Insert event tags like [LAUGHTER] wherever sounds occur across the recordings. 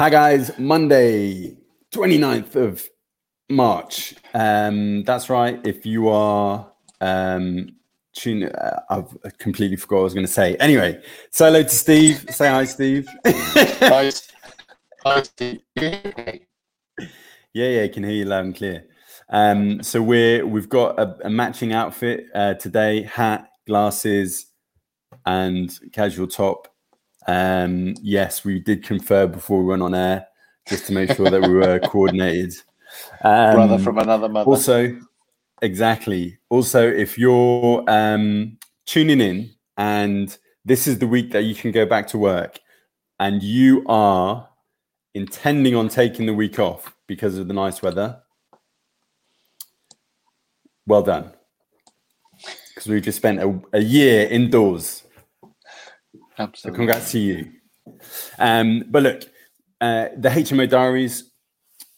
Hi, guys. Monday, 29th of March. Um, that's right. If you are um, tune, uh, I've completely forgot what I was going to say. Anyway, say hello to Steve. Say hi, Steve. Hi, [LAUGHS] hi, Steve. yeah, yeah, I can hear you loud and clear. Um, so we're we've got a, a matching outfit uh, today: hat, glasses, and casual top. Um, yes, we did confer before we went on air just to make sure that we were [LAUGHS] coordinated. Um, Brother from another mother. Also, exactly. Also, if you're um, tuning in and this is the week that you can go back to work and you are intending on taking the week off because of the nice weather, well done. Because we've just spent a, a year indoors. So Absolutely. congrats to you. Um, but look, uh, the HMO diaries,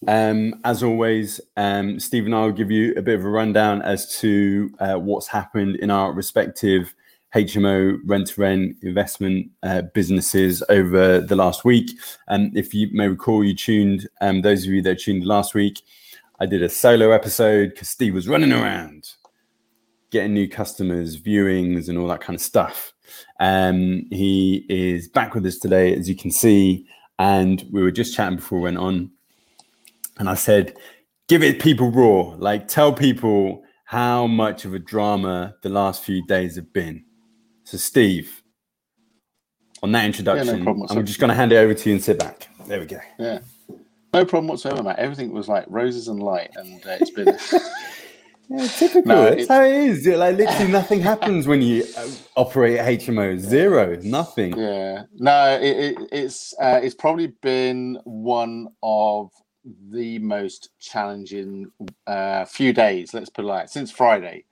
um, as always, um, Steve and I will give you a bit of a rundown as to uh, what's happened in our respective HMO rent to rent investment uh, businesses over the last week. And if you may recall, you tuned, um, those of you that tuned last week, I did a solo episode because Steve was running around getting new customers, viewings, and all that kind of stuff. Um, he is back with us today, as you can see, and we were just chatting before we went on. And I said, give it people raw, like tell people how much of a drama the last few days have been. So, Steve, on that introduction, problem I'm just going to hand it over to you and sit back. There we go. Yeah. No problem whatsoever, mate. Everything was like roses and light, and uh, it's been. [LAUGHS] Yeah, typical. No, That's it's- how it is. Like literally [LAUGHS] nothing happens when you uh, operate HMO. Zero, nothing. yeah. No, it, it, it's uh, it's probably been one of the most challenging uh, few days. Let's put it like since Friday.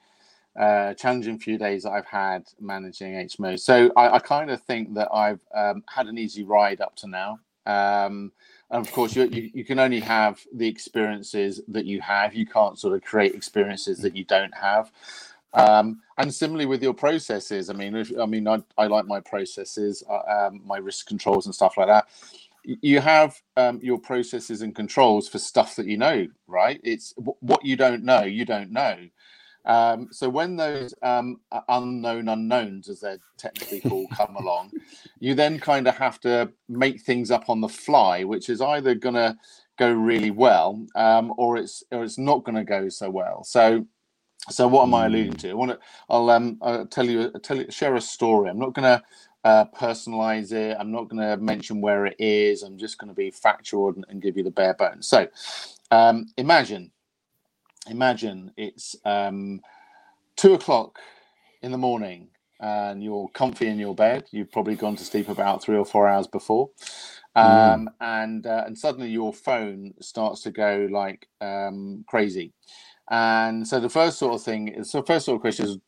Uh, challenging few days that I've had managing HMO. So I, I kind of think that I've um, had an easy ride up to now. Um, and of course, you, you you can only have the experiences that you have. You can't sort of create experiences that you don't have. Um, and similarly with your processes, I mean, if, I mean, I, I like my processes, uh, um, my risk controls and stuff like that. You have um, your processes and controls for stuff that you know, right? It's wh- what you don't know, you don't know. Um, so when those um, unknown unknowns, as they're technically called, come along, [LAUGHS] you then kind of have to make things up on the fly, which is either going to go really well um, or it's or it's not going to go so well. So so what am I alluding to? I want to. I'll um. I'll tell you. Tell you. Share a story. I'm not going to uh, personalize it. I'm not going to mention where it is. I'm just going to be factual and, and give you the bare bones. So, um, imagine, imagine it's um, two o'clock in the morning and you're comfy in your bed. You've probably gone to sleep about three or four hours before, um, and uh, and suddenly your phone starts to go like um, crazy. And so the first sort of thing is so first sort of question is,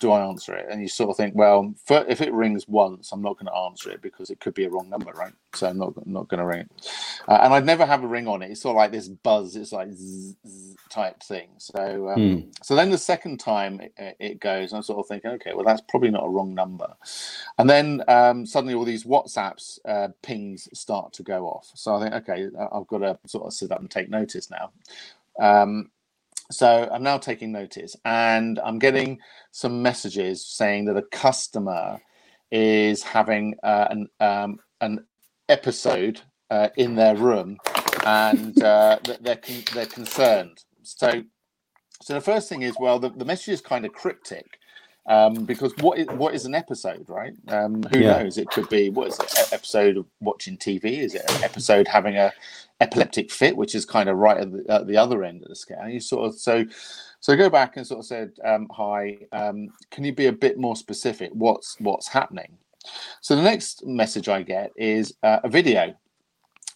do I answer it? And you sort of think, well, fir- if it rings once, I'm not going to answer it because it could be a wrong number, right? So I'm not not going to ring it. Uh, and I'd never have a ring on it. It's sort of like this buzz. It's like zzz, zzz type thing. So um, Hmm. so then the second time it, it goes, I'm sort of thinking, okay, well that's probably not a wrong number. And then um, suddenly all these WhatsApps uh, pings start to go off. So I think, okay, I've got to sort of sit up and take notice now. Um, so I'm now taking notice, and I'm getting some messages saying that a customer is having uh, an um, an episode uh, in their room, and uh, that they're con- they're concerned. So, so the first thing is, well, the, the message is kind of cryptic. Um, because what is what is an episode, right? Um, who Yeah. knows? It could be what is it? An episode of watching TV? Is it an episode having a epileptic fit, which is kind of right at the, at the other end of the scale? You sort of so so go back and sort of said, um, "Hi, um, can you be a bit more specific? What's what's happening?" So the next message I get is uh, a video,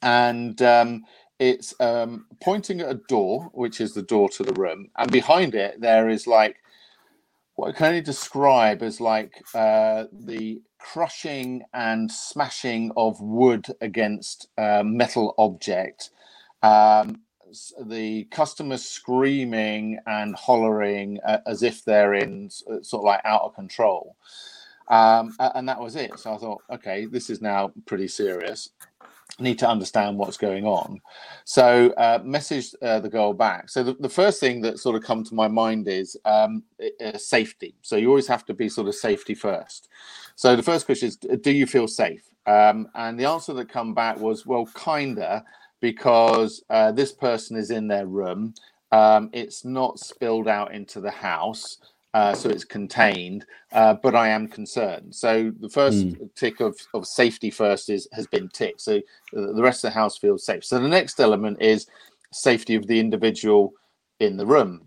and um, it's um, pointing at a door, which is the door to the room, and behind it there is like what I can only describe as like uh, the crushing and smashing of wood against uh, metal object. Um, the customers screaming and hollering uh, as if they're in uh, sort of like out of control. Um, and that was it. So I thought, okay, this is now pretty serious. Need to understand what's going on. So uh, message uh, the girl back. So the, the first thing that sort of come to my mind is um, uh, safety. So you always have to be sort of safety first. So the first question is, do you feel safe? Um, and the answer that come back was, well, kinda, because uh, this person is in their room. Um, it's not spilled out into the house. Uh, so it's contained, uh, but I am concerned. So the first mm. tick of, of safety first is has been ticked. So the rest of the house feels safe. So the next element is safety of the individual in the room.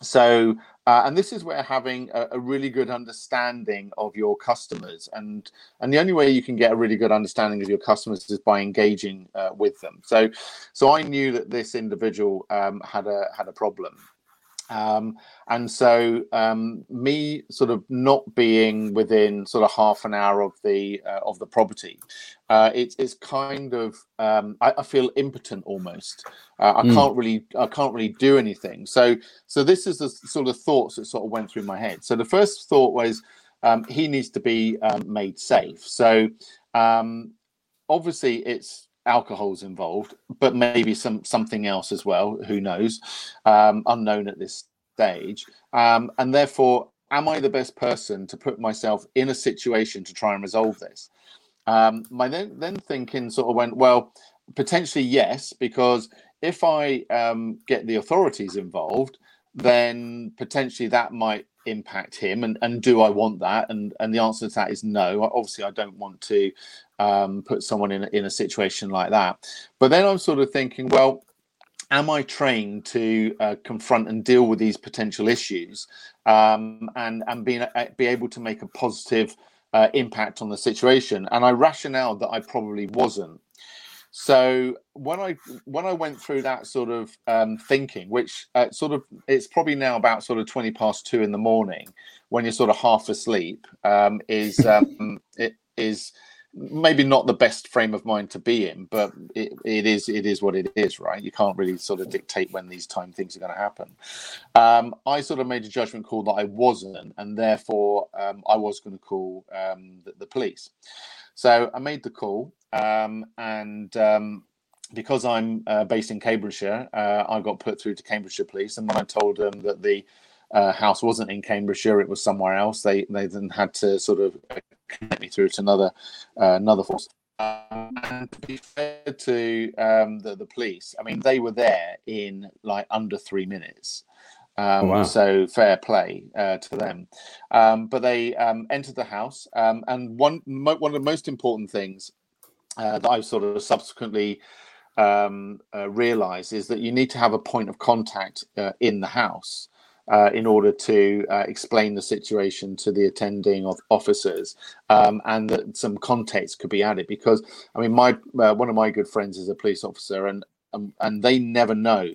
So uh, and this is where having a, a, really good understanding of your customers and and the only way you can get a really good understanding of your customers is by engaging uh, with them so so i knew that this individual um, had a had a problem um, and so um, me sort of not being within sort of half an hour of the uh, of the property uh, it's it's kind of um, I, I, feel impotent almost. Uh, i mm. can't really i can't really do anything. So so this is the sort of thoughts that sort of went through my head. So the first thought was um, he needs to be um, made safe. So um, obviously it's alcohol's involved, but maybe some something else as well. Who knows? Um, unknown at this stage, um, and therefore, am I the best person to put myself in a situation to try and resolve this? Um, my then then thinking sort of went well. Potentially yes, because if I um, get the authorities involved, then potentially that might impact him and, and do I want that and and the answer to that is no obviously I don't want to um, put someone in in a situation like that. But then I'm sort of thinking, well, am I trained to uh, confront and deal with these potential issues um, and and being uh, be able to make a positive uh, impact on the situation? And I rationale that I probably wasn't. So when I when I went through that sort of um, thinking, which uh, sort of it's probably now about sort of twenty past two in the morning, when you're sort of half asleep, um, is [LAUGHS] um, it is maybe not the best frame of mind to be in, but it, it is it is what it is, right? You can't really sort of dictate when these time things are going to happen. Um, I sort of made a judgment call that I wasn't, and therefore um, I was going to call um, the, the, police. So I made the call, um, and um, because I'm uh, based in Cambridgeshire, uh, I got put through to Cambridgeshire Police, and when I told them that the uh, house wasn't in Cambridgeshire; it was somewhere else. They they then had to sort of connect me through to another uh, another force. Um, and to be fair to um, the the police, I mean they were there in like under three minutes. Um, oh, wow. So fair play uh, to them. Um, but they um, entered the house, um, and one mo- one of the most important things uh, that I've sort of subsequently um, uh, realised is that you need to have a point of contact uh, in the house uh, in order to uh, explain the situation to the attending of officers um, and that some context could be added because i mean my uh, one of my good friends is a police officer and um, and they never know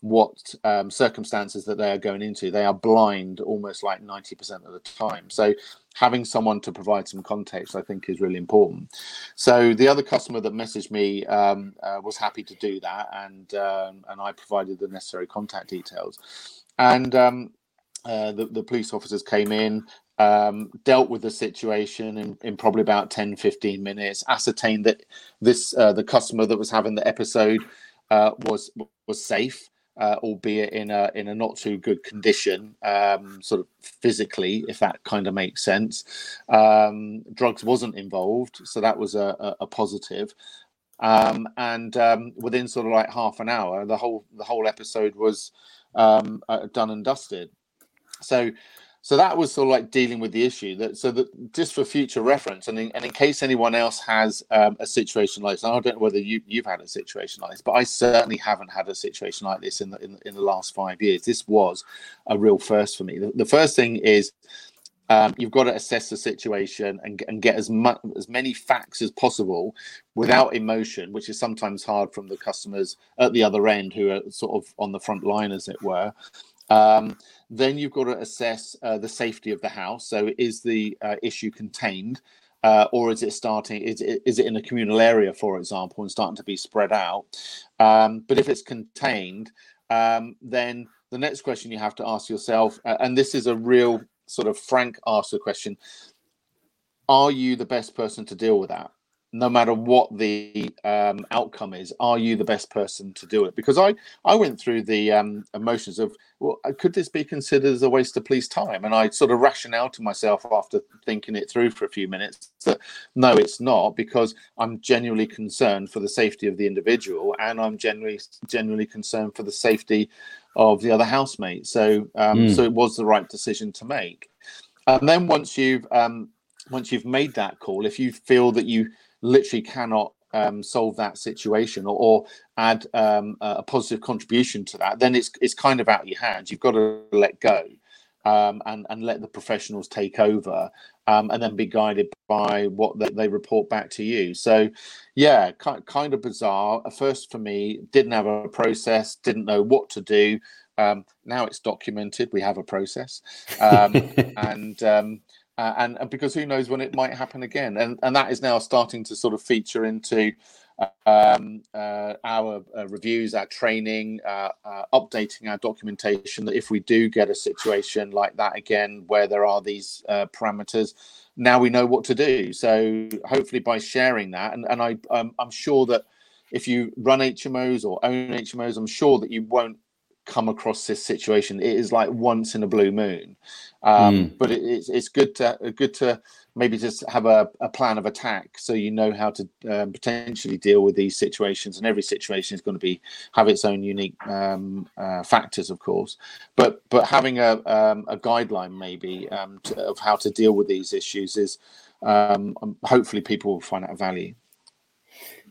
what um, circumstances that they are going into. They are blind almost like 90% of the time. So having someone to provide some context i think is really important. So the other customer that messaged me um, uh, was happy to do that and um, and i provided the necessary contact details. And um, uh, the, the police officers came in, um, dealt with the situation in, in, probably about 10, 15 minutes, ascertained that this uh, the customer that was having the episode uh, was was safe, uh, albeit in a in a not too good condition, um, sort of physically, if that kind of makes sense. Um, drugs wasn't involved, so that was a, a, a positive. Um, and um, within sort of like half an hour, the whole the whole episode was um, uh, done and dusted. So, so that was sort of like dealing with the issue. That so that just for future reference, and in, and in case anyone else has um, a situation like this, I don't know whether you you've had a situation like this, but I certainly haven't had a situation like this in the in, in the last five years. This was a real first for me. The, the first thing is. Um, you've got to assess the situation and, and get as much as many facts as possible without emotion, which is sometimes hard from the customers at the other end who are sort of on the front line, as it were. Um, then you've got to assess uh, the safety of the house. So, is the uh, issue contained, uh, or is it starting? Is it, is it in a communal area, for example, and starting to be spread out? Um, but if it's contained, um, then the next question you have to ask yourself, and this is a real sort of frank answer question: Are you the best person to deal with that? No matter what the um, outcome is, are you the best person to do it? Because I I went through the um, emotions of well, uh, could this be considered as a waste of police time? And I sort of rationale to myself after thinking it through for a few minutes that no, it's not because I'm genuinely concerned for the safety of the individual and I'm genuinely genuinely concerned for the safety of the other housemate. So um, mm. so it was the right decision to make. And then once you've um, once you've made that call, if you feel that you literally cannot um, solve that situation or, or add um, a positive contribution to that, then it's it's kind of out of your hands. You've got to let go um, and and let the professionals take over, um, and then be guided by what they, they report back to you. So, yeah, kind kind of bizarre. At first, for me, didn't have a process, didn't know what to do. Um, now it's documented. We have a process, um, [LAUGHS] and uh, and, and, because who knows when it might happen again. And and that is now starting to sort of feature into um, uh, our uh, reviews our training uh, uh, updating our documentation that if we do get a situation like that again where there are these uh, parameters now we know what to do. So hopefully by sharing that and, and I um, I'm sure that if you run HMOs or own HMOs I'm sure that you won't come across this situation. It is like once in a blue moon, um, mm. but it, it's it's good to good to maybe just have a, a plan of attack so you know how to um, potentially deal with these situations. And every situation is going to be have its own unique um, uh, factors, of course. But but having a um, a guideline maybe um, to, of how to deal with these issues is um, hopefully people will find out value.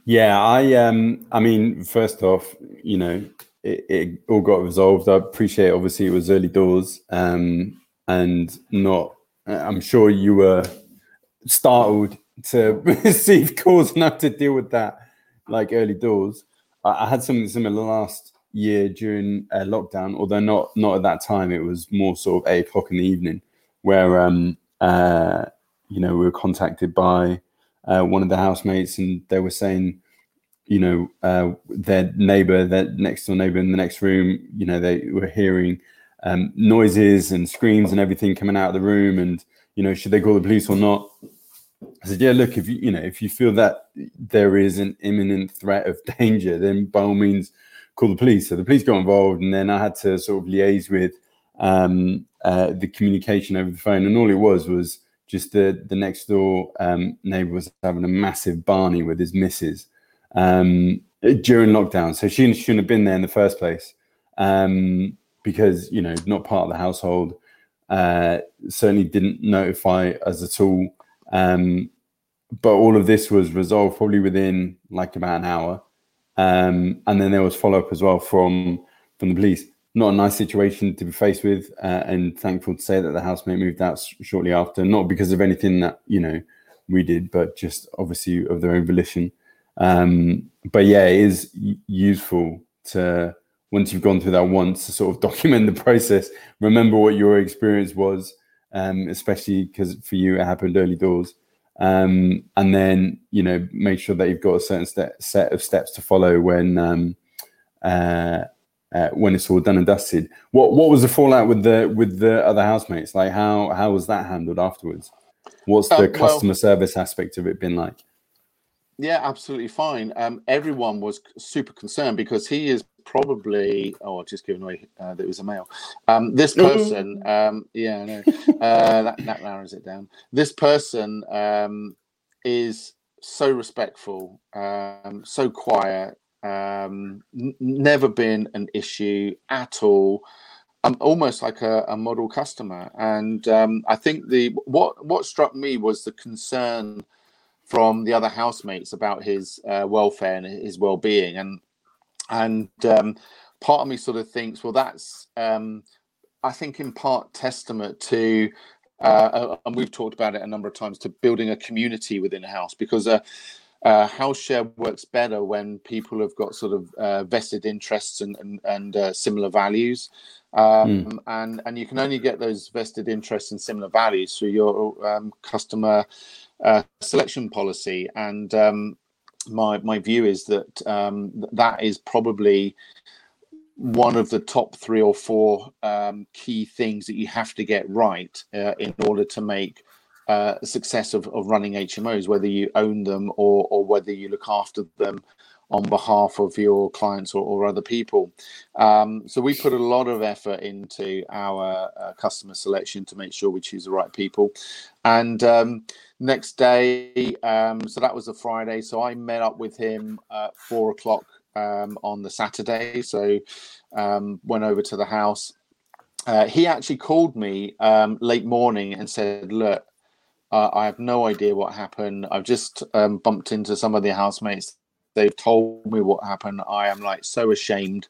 Yeah, I um I mean, first off, you know, it, it, all got resolved. I appreciate obviously it was early doors um, and not. I'm sure you were startled to [LAUGHS] receive calls and have to deal with that like early doors. I, I had something similar last year during uh, lockdown, although not not at that time. It was more sort of eight o'clock in the evening, where um, uh, you know we were contacted by uh, one of the housemates, and they were saying you know, uh, their neighbor, their next door neighbor in the next room, you know, they were hearing um, noises and screams and everything coming out of the room. And, you know, should they call the police or not? I said, yeah, look, if you, you know, if you feel that there is an imminent threat of [LAUGHS] danger, then by all means call the police. So the police got involved and then I had to sort of liaise with um, uh, the communication over the phone. And all it was was just the, the next door um, neighbor was having a massive Barney with his missus um, during lockdown. So she shouldn't have been there in the first place um, because, you know, not part of the household. Uh, certainly didn't notify us at all. Um, but all of this was resolved probably within like about an hour. Um, and then there was follow up as well from from the police. Not a nice situation to be faced with, uh, and thankful to say that the housemate moved out sh- shortly after, not because of anything that you know we did, but just obviously of their own volition. Um, but yeah, it is useful to once you've gone through that once to sort of [LAUGHS] document the process, remember what your experience was, um, especially because for you it happened early doors. Um, and then you know make sure that you've got a certain step, set of steps to follow when um, uh, uh, when it's all done and dusted. What what was the fallout with the with the other housemates? Like how how was that handled afterwards? What's the um, customer service aspect of it been like? Yeah, absolutely fine. Um, everyone was super concerned because he is probably oh, just giving away uh, that it was a male. Um, this person, um, yeah, no, uh, that, that narrows it down. This person um, is so respectful, um, so quiet, um, n- never been an issue at all. Um, almost like a, a model customer, and um, I think the what what struck me was the concern from the other housemates about his uh, welfare and his well-being. And and um, part of me sort of thinks well that's um, i think in part testament to uh, uh, and we've talked about it a number of times to building a community within a house. Because a, a house share works better when people have got sort of uh, vested interests and and, and uh, similar values. Um, mm. and and you can only get those vested interests and similar values through your um, customer uh, selection policy, and um, my my view is that um, that is probably one of the top three or four um, key things that you have to get right uh, in order to make uh, success of, of running HMOs, whether you own them or or whether you look after them on behalf of your clients or, or other people. Um, so we put a lot of effort into our uh, customer selection to make sure we choose the right people. And um, next day, um, so that was a Friday. So I met up with him at four o'clock um, on the Saturday. So um, went over to the house. Uh, he actually called me um, late morning and said, "Look, uh, I have no idea what happened. I've just um, bumped into some of the housemates. They've told me what happened. I am like so ashamed,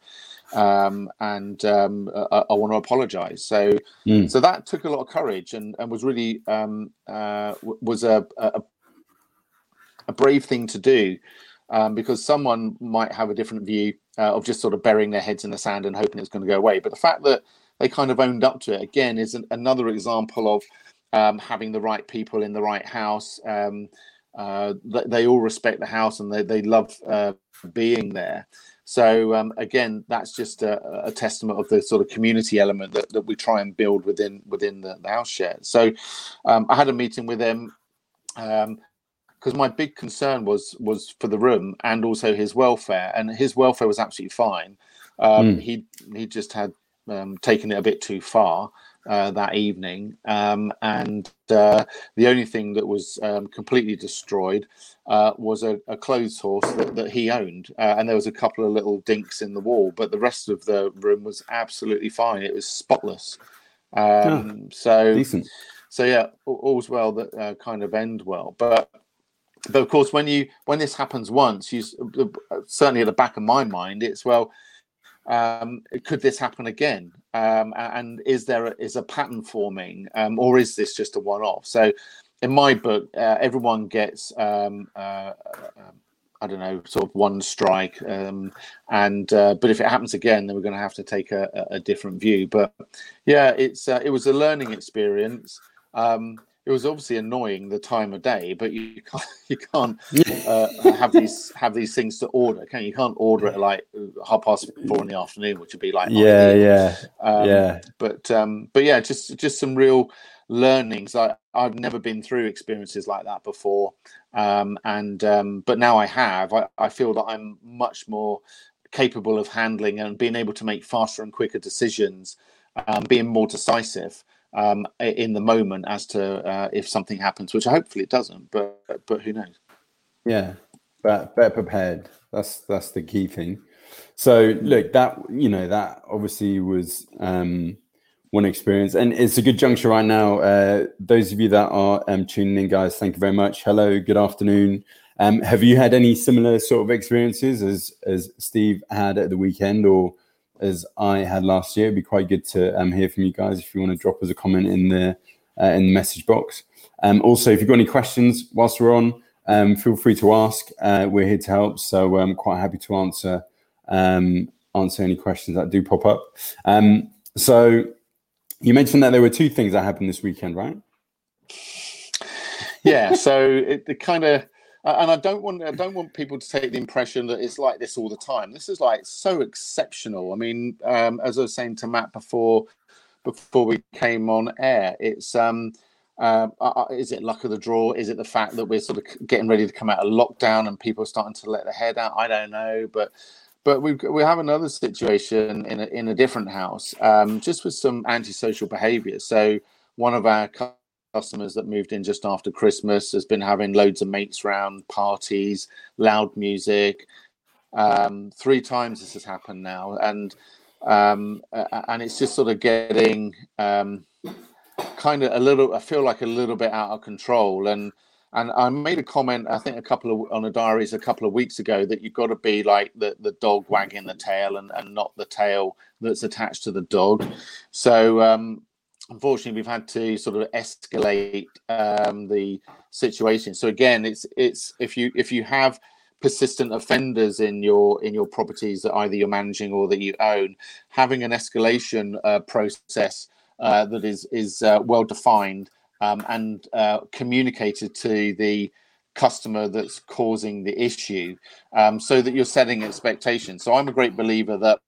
um, and um, I, I, want to apologize. So, mm. so that took a lot of courage and, and was really um, uh, was a, a, a brave thing to do um, because someone might have a different view uh, of just sort of burying their heads in the sand and hoping it's going to go away. But the fact that they kind of owned up to it again is an, another example of um, having the right people in the right house. Um, uh, they, they, all respect the house and they, they love uh, being there. So um, again, that's just a, a, testament of the sort of community element that, that we try and build within within the, the house share. So um, I had a meeting with them. Um, because my big concern was was for the room and also his welfare, and his welfare was absolutely fine. Um, mm. He he just had um, taken it a bit too far uh, that evening, um, and uh, the only thing that was um, completely destroyed uh, was a, a, clothes horse that, that he owned, uh, and there was a couple of little dinks in the wall, but the rest of the room was absolutely fine. It was spotless. Oh, so decent. So yeah, all's well that uh, kind of end well, but but of course when you when this happens once you certainly at the back of my mind it's well um, could this happen again um, and is there a, is a pattern forming um, or is this just a one-off so in my book uh, everyone gets um, uh, uh, I don't know, sort of one strike, um, and uh, but if it happens again, then we're going to have to take a, a different view. But yeah, it's uh, it was a learning experience. Um, it was obviously annoying the time of day, but you [LAUGHS] can't you can't [LAUGHS] uh, have these have these things to order, can you? you? can't order it like half past four in the afternoon, which would be like yeah, yeah, um, yeah. But um, but yeah, just just some real learnings. I I've never been through experiences like that before, um, and um, but now I have. I, I feel that I'm much more capable of handling and being able to make faster and quicker decisions, um, being more decisive um, in the moment as to uh, if something happens, which hopefully it doesn't, but but who knows? Yeah, but better prepared. That's that's the key thing. So look, that you know that obviously was um, one experience, and it's a good juncture right now. Uh, those of you that are um, tuning in, guys, thank you very much. Hello, good afternoon. Um, have you had any similar sort of experiences as as Steve had at the weekend, or as I had last year. It'd be quite good to um, hear from you guys if you want to drop us a comment in the uh, in the message box. Um, also, if you've got any questions whilst we're on, um, feel free to ask. Uh, we're here to help, so I'm quite happy to answer um, answer any questions that do pop up. Um, so, you mentioned that there were two things that happened this weekend, right? Yeah. So it, it kind of and I don't want I don't want people to take the impression that it's like this all the time. This is like so exceptional. I mean, um, as I was saying to Matt before before we came on air, it's um, uh, uh, is it luck of the draw? Is it the fact that we're sort of getting ready to come out of lockdown and people are starting to let their head out? I don't know, but but we we have another situation in a, in a different house, um, just with some antisocial behaviour. So one of our customers that moved in just after Christmas has been having loads of mates round, parties, loud music. Um, three times this has happened now, and um, and it's just sort of getting um, kind of a little. I feel like a little bit out of control, and and I made a comment. I think a couple of on the diaries a couple of weeks ago that you've got to be like the the dog wagging the tail and and not the tail that's attached to the dog. So um, unfortunately we've had to sort of escalate um, the situation. So again it's it's if you if you have persistent offenders in your in your properties that either you're managing or that you own having an escalation uh, process uh, that is is uh, well defined um, and uh, communicated to the customer that's causing the issue um, so that you're setting expectations. So i'm a great believer that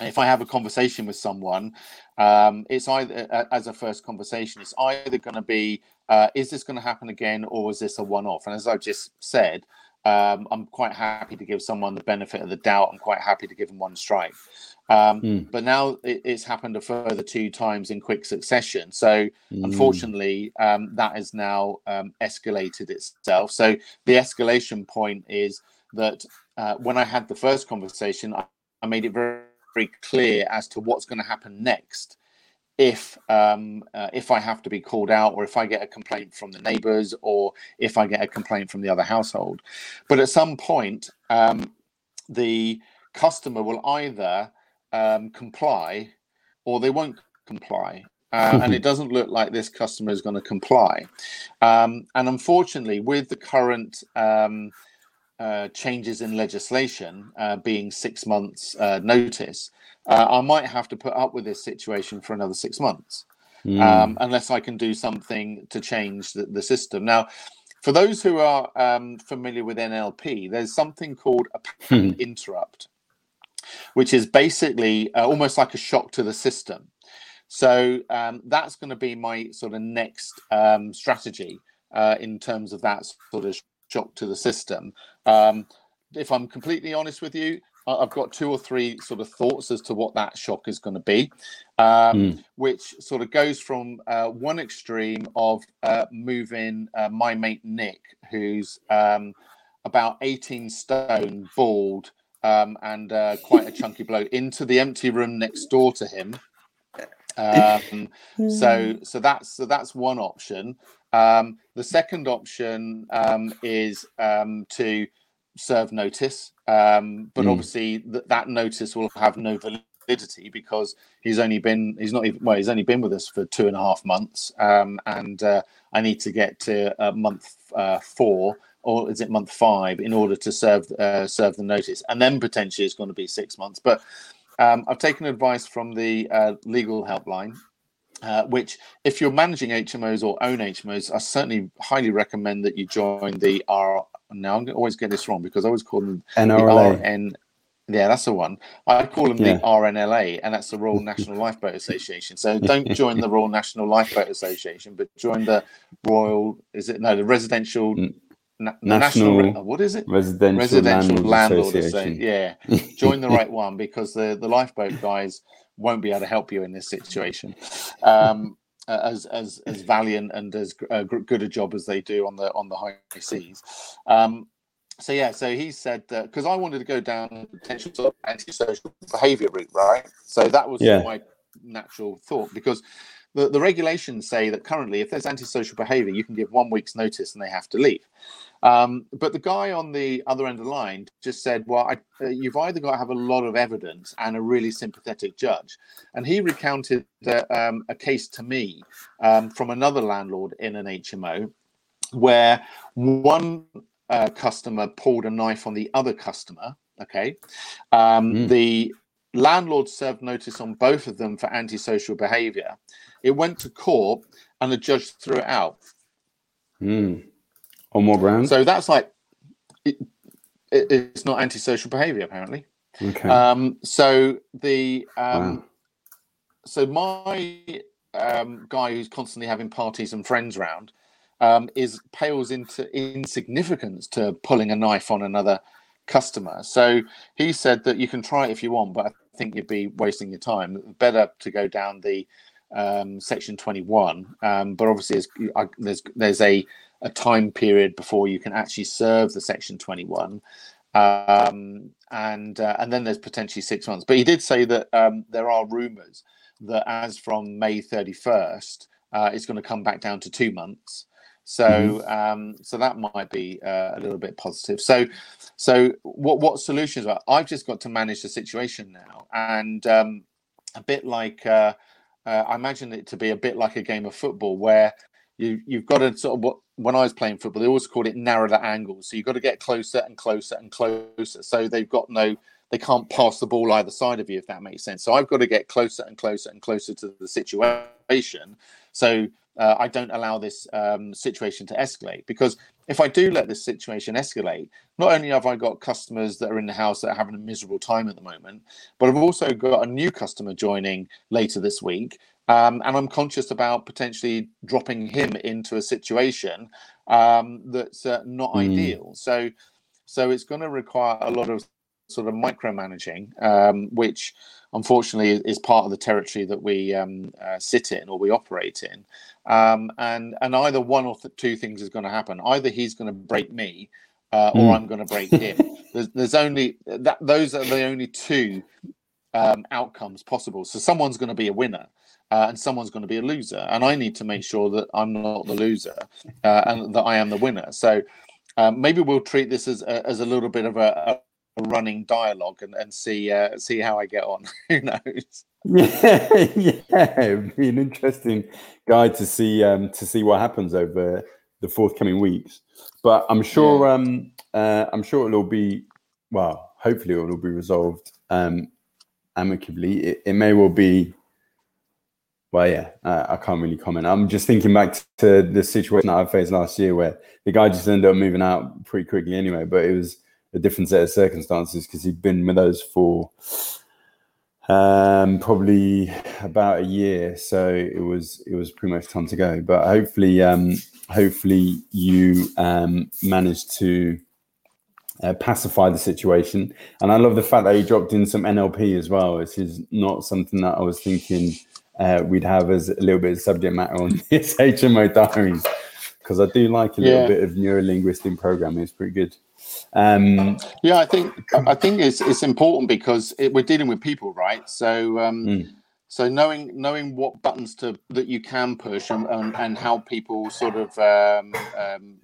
if I have a conversation with someone, um, it's either as a first conversation, it's either going to be Uh, is this going to happen again, or was this a one-off? And as I've just said, um, I'm quite happy to give someone the benefit of the doubt. I'm quite happy to give them one strike. Um, mm. But now it, it's happened a further two times in quick succession. So mm. unfortunately, um, that has now um, escalated itself. So the escalation point is that uh, when I had the first conversation, I, I made it very, very clear as to what's going to happen next if um, uh, if I have to be called out, or if I get a complaint from the neighbours, or if I get a complaint from the other household. But at some point, um, the customer will either um, comply or they won't comply. Uh, and it doesn't look like this customer is going to comply. Um, and unfortunately, with the current um, uh, changes in legislation uh, being six months uh, notice, uh, I might have to put up with this situation for another six months, mm. um, unless I can do something to change the, the system. Now, for those who are um, familiar with NLP, there's something called a [LAUGHS] pattern hmm. interrupt, which is basically uh, almost like a shock to the system. So um, that's going to be my sort of next um, strategy uh, in terms of that sort of shock to the system. Um, if I'm completely honest with you, I've got two or three sort of thoughts as to what that shock is going to be, um, mm. which sort of goes from uh, one extreme of uh, moving uh, my mate Nick, who's um, about 18 stone, bald, um, and uh, quite a chunky bloke, into the empty room next door to him. Um, [LAUGHS] so, so that's so that's one option. Um, the second option um, is to serve notice, um, but mm. obviously th- that notice will have no validity because he's only been he's not even well he's only been with us for two and a half months, um, and uh, I need to get to uh, month uh, four or is it month five in order to serve uh, serve the notice, and then potentially it's going to be six months, but. Um, I've taken advice from the uh, legal helpline, uh, which, if you're managing HMOs or own HMOs, I certainly highly recommend that you join the R now I'm always getting this wrong because I always call them NRLA. The RN, yeah, that's the one. I call them yeah. the RNLA, and that's the Royal National Lifeboat [LAUGHS] Association. So don't join the Royal National Lifeboat Association, but join the Royal. Is it no the Residential Na- National, National, What is it? Residential, Residential Landlord, Landlord Association. Yeah, [LAUGHS] join the right one because the the lifeboat guys won't be able to help you in this situation. Um, as as as valiant and as uh, good a job as they do on the on the high seas. Um, so yeah, so he said because I wanted to go down potential sort of antisocial behaviour route, right? So that was yeah. my natural thought because the, the regulations say that currently, if there's antisocial behaviour, you can give one week's notice and they have to leave. Um, but the guy on the other end of the line just said, "Well, I, uh, you've either got to have a lot of evidence and a really sympathetic judge." And he recounted um, a case to me um, from another landlord in an HMO, where one uh, customer pulled a knife on the other customer. Okay, mm. the landlord served notice on both of them for antisocial behaviour. It went to court, and the judge threw it out. Mm. On more grounds? So that's like it, it, it's not antisocial behaviour apparently. Okay. Um, so the um, wow. so my um, guy who's constantly having parties and friends round um, is pales into insignificance to pulling a knife on another customer. So he said that you can try it if you want, but I think you'd be wasting your time. Better to go down the um, section 21. Um, but obviously, there's, there's, there's a, a time period before you can actually serve the section 21. Um, and uh, and then there's potentially six months. But he did say that um, there are rumours that as from May 31st, uh, it's going to come back down to two months. So mm-hmm. um, so that might be uh, a little bit positive. So so what what solutions are? I've just got to manage the situation now, and um, a bit like uh, uh, I imagine it to be a bit like a game of football where you you've got to sort of what when I was playing football they always called it narrow the angles. So you've got to get closer and closer and closer. So they've got no they can't pass the ball either side of you if that makes sense. So I've got to get closer and closer and closer to the situation. So uh, I don't allow this um, situation to escalate. Because if I do let this situation escalate, not only have I got customers that are in the house that are having a miserable time at the moment, but I've also got a new customer joining later this week. Um, and I'm conscious about potentially dropping him into a situation um, that's uh, not mm. ideal. So, so it's going to require a lot of sort of micromanaging, um, which unfortunately is part of the territory that we um, uh, sit in or we operate in. Um, and and either one or two things is going to happen. Either he's going to break me, uh, or mm. I'm going to break him. [LAUGHS] there's, there's only that. Those are the only two um, outcomes possible. So someone's going to be a winner. Uh, and someone's going to be a loser, and I need to make sure that I'm not the loser, uh, and that I am the winner. So um, maybe we'll treat this as a, as a little bit of a, running dialogue and, and see uh, see how I get on. [LAUGHS] Who knows? Yeah, [LAUGHS] yeah, it'd be an interesting guide to see um, to see what happens over the forthcoming weeks. But I'm sure yeah. um, uh, I'm sure it'll be well. Hopefully, it'll be resolved um, amicably. It, it may well be. Well, yeah, uh, I can't really comment. I'm just thinking back to the situation that I faced last year, where the guy just ended up moving out pretty quickly anyway. But it was a different set of circumstances because he'd been with us for um, probably about a year. So it was it was pretty much time to go. But hopefully, um, hopefully you um, managed to uh, pacify the situation. And I love the fact that you dropped in some NLP as well. This is not something that I was thinking uh, we'd have as a little bit of subject matter on [LAUGHS] this HMO diaries because I do like a little yeah. bit of neuro linguistic programming. It's pretty good. Um, yeah, I think I think it's it's important because it, we're dealing with people, right? So um, mm. so knowing knowing what buttons to that you can push and and, and how people sort of um, um,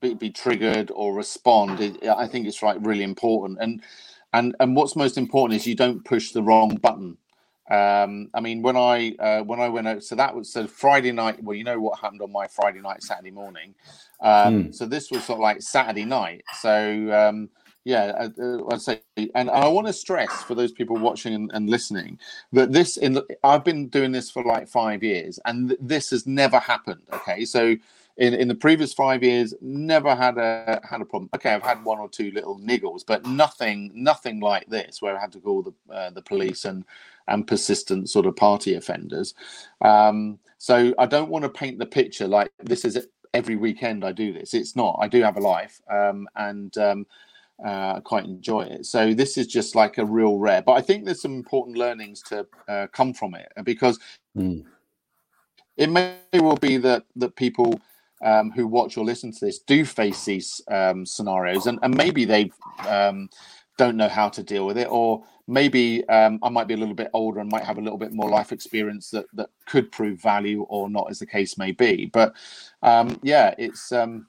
be, be, triggered or respond, it, I think it's right really important. And and and what's most important is you don't push the wrong button. Um, I mean, when I uh, when I went out, so that was so Friday night. Well, you know what happened on my Friday night, Saturday morning. Um, mm. So this was sort of like Saturday night. So um, yeah, uh, uh, I'd say, and I want to stress for those people watching and, and listening that this in the, I've been doing this for like five years, and th- this has never happened. Okay, so in, in the previous five years, never had a had a problem. Okay, I've had one or two little niggles, but nothing nothing like this where I had to call the uh, the police and and persistent sort of party offenders. Um, so I don't want to paint the picture like this is every weekend I do this. It's not. I do have a life, um, and um, uh, I quite enjoy it. So this is just like a real rare. But I think there's some important learnings to uh, come from it because mm. it may well be that that people. Um, who watch or listen to this do face these um, scenarios, and, and maybe they um, don't know how to deal with it, or maybe um, I might be a little bit older and might have a little bit more life experience that that could prove value or not, as the case may be. But um, yeah, it's um,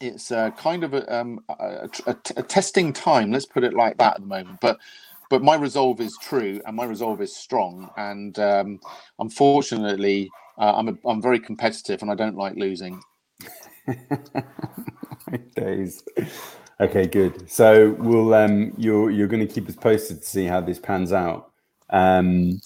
it's uh, kind of a, um, a, a, a, testing time. Let's put it like that at the moment. But but my resolve is true and my resolve is strong. And um, unfortunately, uh, I'm a, I'm very competitive and I don't like losing. [LAUGHS] Days. Okay, good. So we'll um, you're you're going to keep us posted to see how this pans out. Um,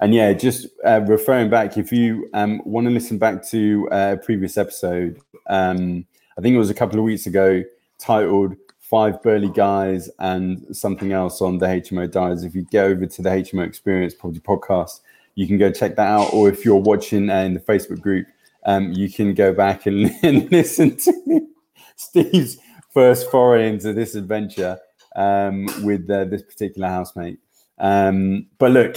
and yeah, just uh, referring back, if you um, want to listen back to uh, a previous episode, um, I think it was a couple of weeks ago, titled Five Burly Guys and something else on the HMO Diaries. If you go over to the HMO Experience Property Podcast, you can go check that out. Or if you're watching uh, in the Facebook group, um, you can go back and, [LAUGHS] and listen to Steve's first foray into this adventure um, with uh, this particular housemate. Um, but look,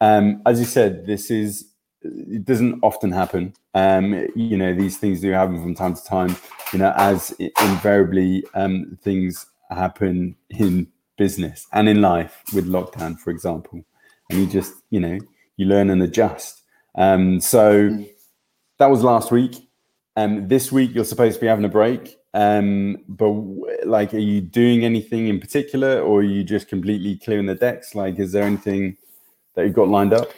um, as you said, this is it doesn't often happen. Um, you know, these things do happen from time to time. You know, as invariably um, things happen in business and in life with lockdown, for example, and you just you know you learn and adjust. Um, so mm. that was last week. Um, this week you're supposed to be having a break. Um, but like, are you doing anything in particular, or are you just completely clearing the decks? Like, is there anything that you've got lined up?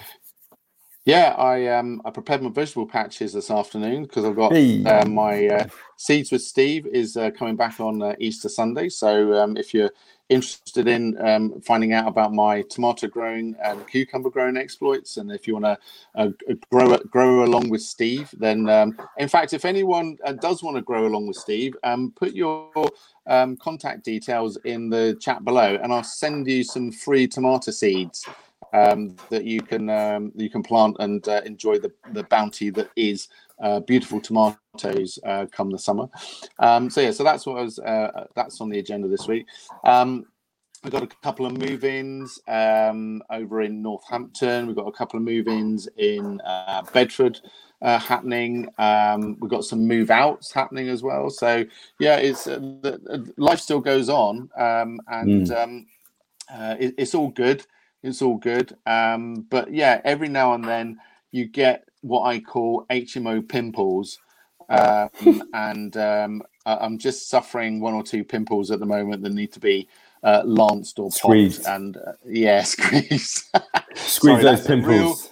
Yeah, I um I prepared my vegetable patches this afternoon because I've got Hey. uh, my uh, seeds with Steve is uh, coming back on uh, Easter Sunday. So um, if you're interested in um, finding out about my tomato growing and cucumber growing exploits, and if you want to uh, grow grow along with Steve, then um, in fact, if anyone uh, does want to grow along with Steve, um, put your um, contact details in the chat below, and I'll send you some free tomato seeds um, that you can um, you can plant and uh, enjoy the, the bounty that is uh, beautiful tomatoes uh, come the summer. Um, so yeah, so that's what I was uh, that's on the agenda this week. Um, We've got a couple of move-ins um, over in Northampton. We've got a couple of move-ins in uh, Bedford uh, happening. Um, we've got some move-outs happening as well. So yeah, it's uh, the, life still goes on, um, and um, uh, it, it's all good. It's all good. Um, but yeah, every now and then you get what I call HMO pimples. Um, [LAUGHS] and um, I'm just suffering one or two pimples at the moment that need to be uh, lanced or popped. Squeezed. And uh, yeah, [LAUGHS] squeezed. Squeeze those a real- pimples.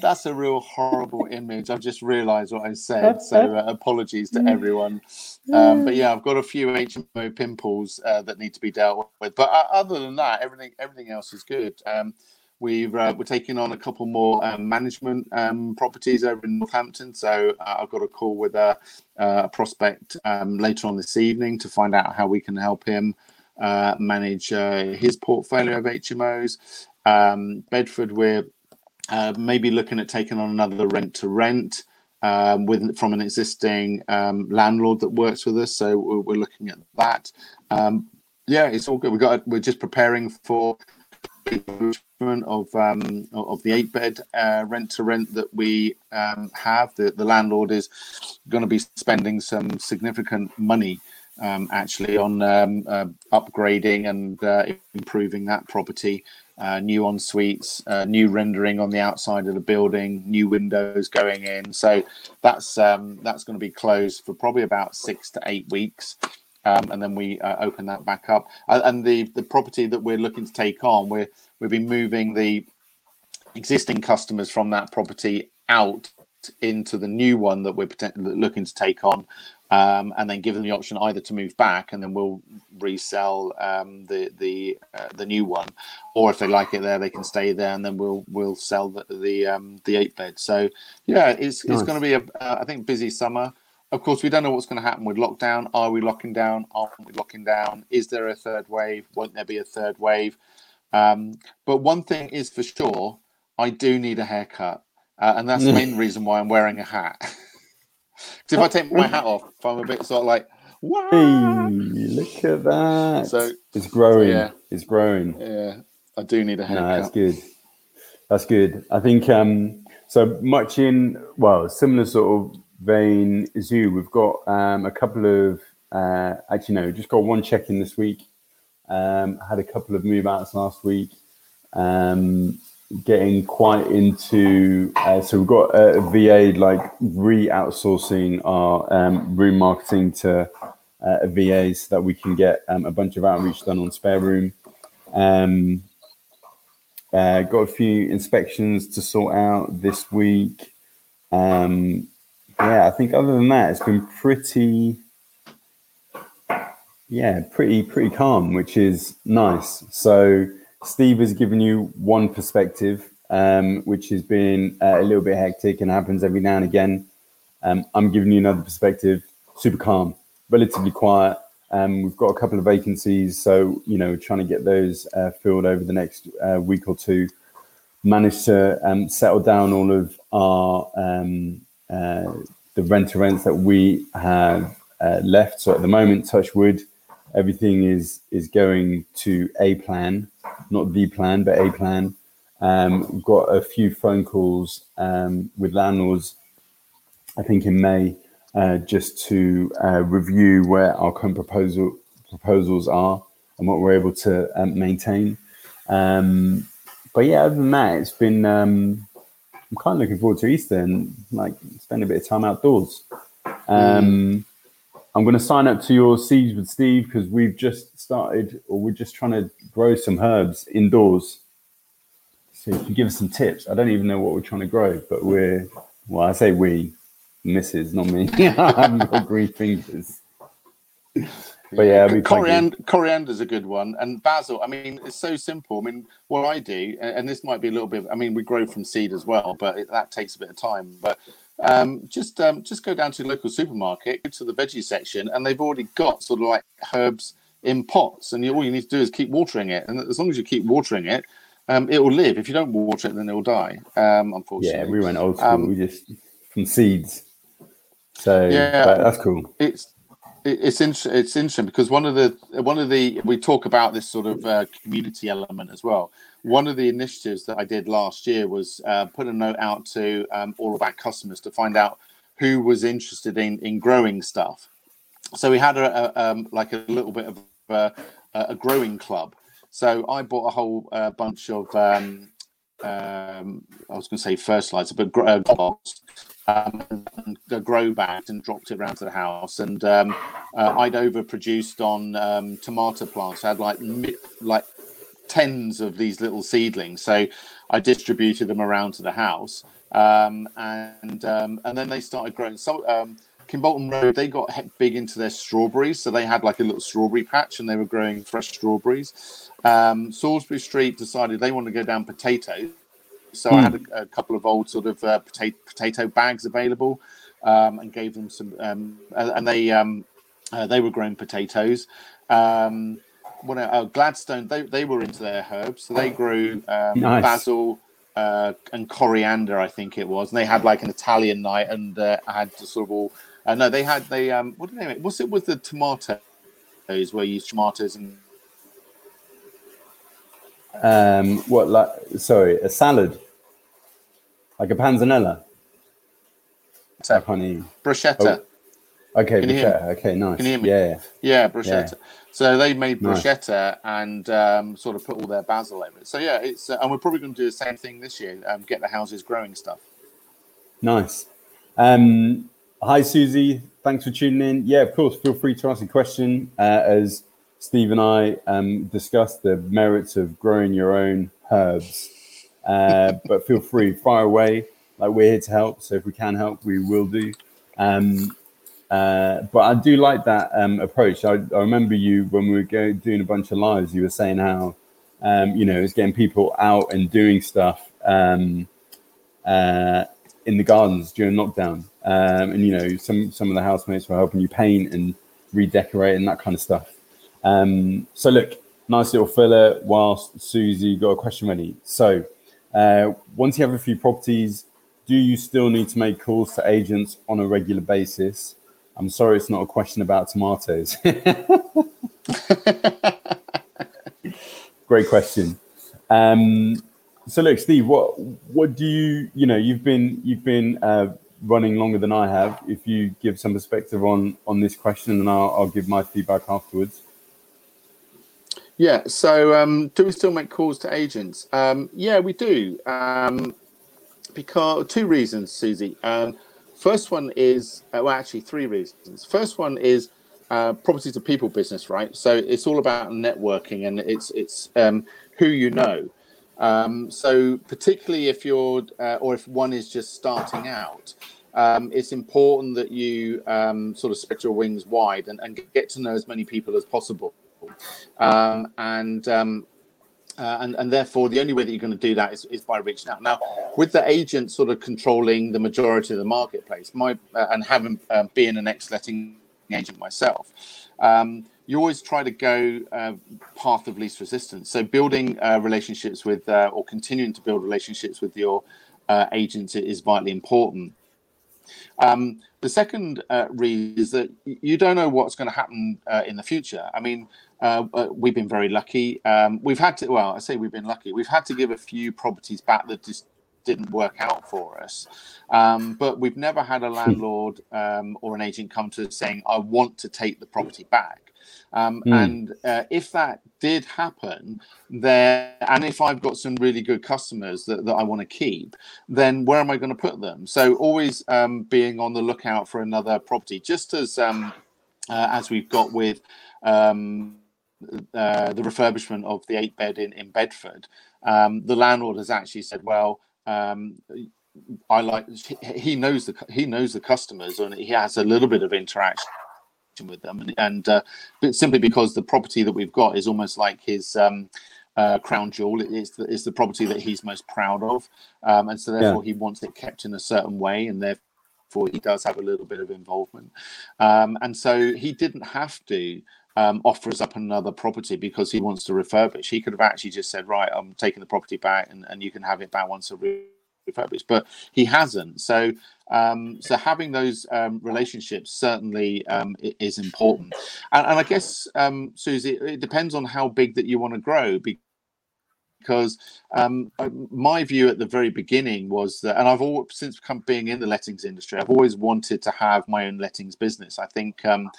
That's a real horrible image. I've just realised what I said, so uh, apologies to everyone. Um, but yeah, I've got a few HMO pimples uh, that need to be dealt with. But uh, other than that, everything everything else is good. Um, we've uh, we're taking on a couple more um, management um, properties over in Northampton. So uh, I've got a call with a, a prospect um, later on this evening to find out how we can help him uh, manage uh, his portfolio of HMOs. Um, Bedford, we're uh, maybe looking at taking on another rent to rent um, with from an existing um, landlord that works with us. So we're, we're looking at that. Um, yeah, it's all good. We got we're just preparing for of um, of the eight bed uh, rent to rent that we um, have. The the landlord is going to be spending some significant money um, actually on um, uh, upgrading and uh, improving that property. Uh, new en suites, uh, new rendering on the outside of the building, new windows going in. So that's um, that's going to be closed for probably about six to eight weeks, um, and then we uh, open that back up. Uh, and the the property that we're looking to take on, we're we've been moving the existing customers from that property out into the new one that we're looking to take on um, and then give them the option either to move back and then we'll resell um, the the uh, the new one, or if they like it there, they can stay there and then we'll we'll sell the the, um, the eight bed. So yeah, it's Nice. it's going to be a uh, I think busy summer. Of course, we don't know what's going to happen with lockdown. Are we locking down? Aren't we locking down? Is there a third wave? Won't there be a third wave? Um, but one thing is for sure, I do need a haircut, uh, and that's the [LAUGHS] main reason why I'm wearing a hat. [LAUGHS] Because if I take my hat off, I'm a bit sort of like, Hey, wow. look at that. So it's growing. yeah. It's growing. yeah, I do need a haircut. No, that's good. That's good. I think um, so much in well, similar sort of vein as you. We've got um, a couple of uh, actually no, just got one check in this week. Um, had a couple of move outs last week. Um, getting quite into uh, so we've got a, VA like re outsourcing our um, room marketing to uh, a VA so that we can get um, a bunch of outreach done on spare room. Um, uh, got a few inspections to sort out this week. Um, yeah, I think other than that, it's been pretty, yeah, pretty pretty calm, which is nice. So Steve has given you one perspective, um, which has been uh, a little bit hectic and happens every now and again. Um, I'm giving you another perspective, super calm, relatively quiet. Um, we've got a couple of vacancies, so you know, trying to get those uh, filled over the next uh, week or two. Managed to um, settle down all of our um, uh, the rent rents that we have uh, left. So at the moment, touch wood, everything is is going to a plan, not the plan, but a plan. Um, we've got a few phone calls um, with landlords, I think in May, uh, just to uh, review where our current proposal proposals are and what we're able to um, maintain. Um, but yeah, other than that, it's been. Um, I'm kind of looking forward to Easter and like spend a bit of time outdoors. Um, I'm going to sign up to your Seeds with Steve because we've just started, or we're just trying to grow some herbs indoors. So if you give us some tips, I don't even know what we're trying to grow, but we're well, I say we, Mrs. Not me. [LAUGHS] I haven't green fingers. But yeah, coriander, coriander's a good one, and basil. I mean, it's so simple. I mean, what I do, and this might be a little bit. I mean, we grow from seed as well, but it, that takes a bit of time. But um, just um, just go down to the local supermarket, go to the veggie section, and they've already got sort of like herbs in pots, and you, all you need to do is keep watering it. And as long as you keep watering it, um, it will live. If you don't water it, then it will die. Um, unfortunately, yeah, we went old school. Um, we just from seeds. So yeah, that's cool. It's it's interesting. It's interesting because one of the one of the we talk about this sort of uh, community element as well. One of the initiatives that I did last year was uh, put a note out to um, all of our customers to find out who was interested in in growing stuff. So we had a, a um, like a little bit of a, a, growing club. So I bought a whole uh, bunch of um, um, I was going to say fertilizer, but uh, um, grow bags and dropped it around to the house. And um, uh, I'd overproduced on um, tomato plants. I had like like tens of these little seedlings, so I distributed them around to the house. Um, and um, and then they started growing. So um, Kimbolton Road, they got big into their strawberries, so they had like a little strawberry patch, and they were growing fresh strawberries. Salisbury Street decided they wanted to go down potatoes so mm. I had a, a, couple of old sort of uh, potato, potato bags available, um, and gave them some, um, and they um, uh, they were growing potatoes. Um, what uh, Gladstone they, they were into their herbs, so they grew um, nice. basil uh, and coriander, I think it was, and they had like an Italian night, and uh, had to sort of all. Uh, no, they had they um, what did they make? What's it with the tomatoes? Where you use tomatoes and um, what like sorry, a salad, like a panzanella. I can't Bruschetta. Oh. Okay, bruschetta. Okay, nice. Can you hear me? Yeah, yeah, bruschetta. Yeah. So they made bruschetta nice. and um, sort of put all their basil over it. So yeah, it's uh, and we're probably going to do the same thing this year. Um, get the houses growing stuff. Nice. Um, hi, Susie. Thanks for tuning in. Yeah, of course. Feel free to ask a question uh, as Steve and I um, discussed the merits of growing your own herbs. Uh, but feel free, fire away. Like we're here to help. So if we can help, we will do. Um, uh, but I do like that um, approach. I, I, remember you when we were go, doing a bunch of lives. You were saying how um, you know it's getting people out and doing stuff um, uh, in the gardens during lockdown, um, and you know some some of the housemates were helping you paint and redecorate and that kind of stuff. Um, so look, nice little filler whilst Susie got a question ready. So once you have a few properties, do you still need to make calls to agents on a regular basis? I'm sorry, it's not a question about tomatoes. [LAUGHS] Great question. Um, so look, Steve, what what do you you know you've been you've been uh, running longer than I have. If you give some perspective on on this question, and I'll, I'll give my feedback afterwards. Yeah. So, um, do we still make calls to agents? Um, yeah, we do. Um, because two reasons, Susie. Um, first one is uh, well, actually three reasons. First one is uh, property to people business, right? So it's all about networking, and it's it's um, who you know. Um, so particularly if you're uh, or if one is just starting out. It's important that you sort of spread your wings wide and, and, get to know as many people as possible um, and um, uh, and, and therefore the only way that you're going to do that is, is by reaching out. Now, with the agent sort of controlling the majority of the marketplace, my uh, and having uh, being an ex-letting agent myself, um, you always try to go uh, path of least resistance. So building uh, relationships with uh, or continuing to build relationships with your agents is vitally important. Um, the second uh, reason is that you don't know what's going to happen uh, in the future. I mean, uh, uh, we've been very lucky. Um, we've had to, well, I say we've been lucky. We've had to give a few properties back that just didn't work out for us. Um, but we've never had a landlord um, or an agent come to us saying, I want to take the property back. Um, mm. And uh, if that did happen, there, and if I've got some really good customers that, that I want to keep, then where am I going to put them? So always um, being on the lookout for another property, just as um, uh, as we've got with um, uh, the refurbishment of the eight bed in in Bedford, um, the landlord has actually said, well. Um, I like he knows the he knows the customers and he has a little bit of interaction with them and, and uh, but simply because the property that we've got is almost like his um, uh, crown jewel it is the, is the property that he's most proud of um, and so therefore yeah. he wants it kept in a certain way and therefore he does have a little bit of involvement um, and so he didn't have to um, offer us up another property because he wants to refurbish he could have actually just said right i'm taking the property back and, and you can have it back once a refurbished, but he hasn't. So, um, so having those um, relationships certainly um, is important. And, and I guess, um, Susie, it depends on how big that you want to grow. Because um, my view at the very beginning was that, and I've always since come being in the lettings industry, I've always wanted to have my own lettings business. I think, um,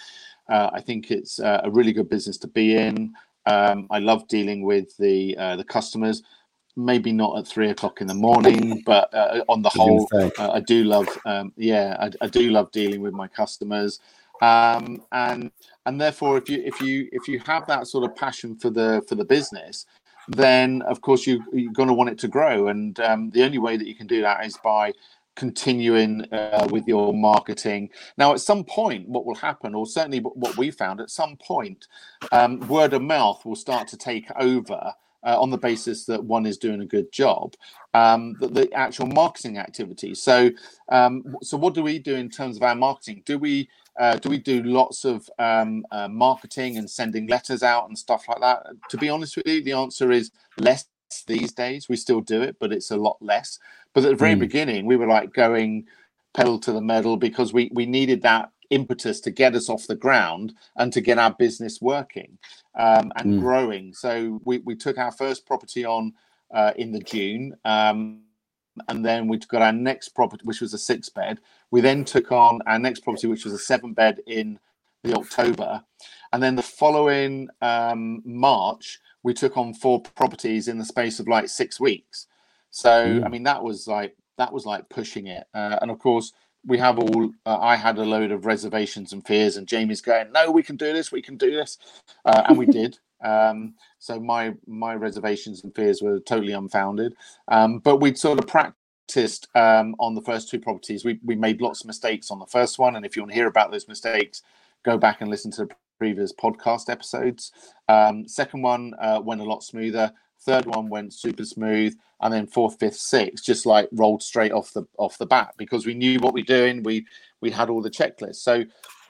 uh, I think it's uh, a really good business to be in. Um, I love dealing with the uh, the customers. Maybe not at three o'clock in the morning, but uh, on the whole, uh, I do love, um, yeah, I, I, do love dealing with my customers, um, and and therefore, if you if you if you have that sort of passion for the for the business, then of course you you're going to want it to grow, and um, the only way that you can do that is by continuing uh, with your marketing. Now, at some point, what will happen, or certainly what we found, at some point, um, word of mouth will start to take over uh, on the basis that one is doing a good job, um, the, the, actual marketing activity. So, um, so what do we do in terms of our marketing? Do we uh, do we do lots of um, uh, marketing and sending letters out and stuff like that? To be honest with you, the answer is less these days. We still do it, but it's a lot less. But at the very mm. beginning, we were like going pedal to the metal because we we needed that impetus to get us off the ground and to get our business working um, and mm. growing. So we, we took our first property on uh, in the June. Um, and then we got our next property, which was a six bed. We then took on our next property, which was a seven bed in the October. And then the following um, March, we took on four properties in the space of like six weeks. So, mm. I mean, that was like, that was like pushing it. Uh, and of course, we have all uh, i had a load of reservations and fears and jamie's going no we can do this we can do this uh, and we did [LAUGHS] um, so my my reservations and fears were totally unfounded um, but we'd sort of practiced um, on the first two properties we, we made lots of mistakes on the first one and if you want to hear about those mistakes go back and listen to the previous podcast episodes. Um, second one uh, went a lot smoother. Third one went super smooth. And then fourth fifth sixth just like rolled straight off the off the bat because we knew what we we're doing. We we had all the checklists. So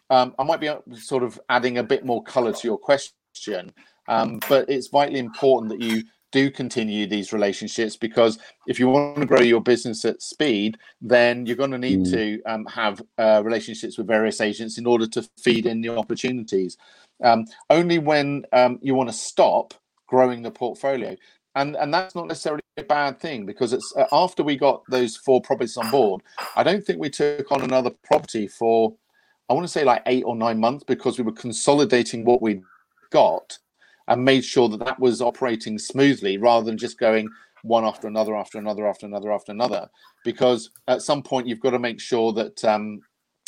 um, i might be sort of adding a bit more color to your question um, but it's vitally important that you do continue these relationships because if you want to grow your business at speed, then you're going to need mm. to um, have uh, relationships with various agents in order to feed in the opportunities. Um, only when um, you want to stop growing the portfolio. And, and that's not necessarily a bad thing because it's uh, after we got those four properties on board, I don't think we took on another property for, I want to say like eight or nine months because we were consolidating what we got and made sure that that was operating smoothly rather than just going one after another, after another, after another, after another. Because at some point, you've got to make sure that um,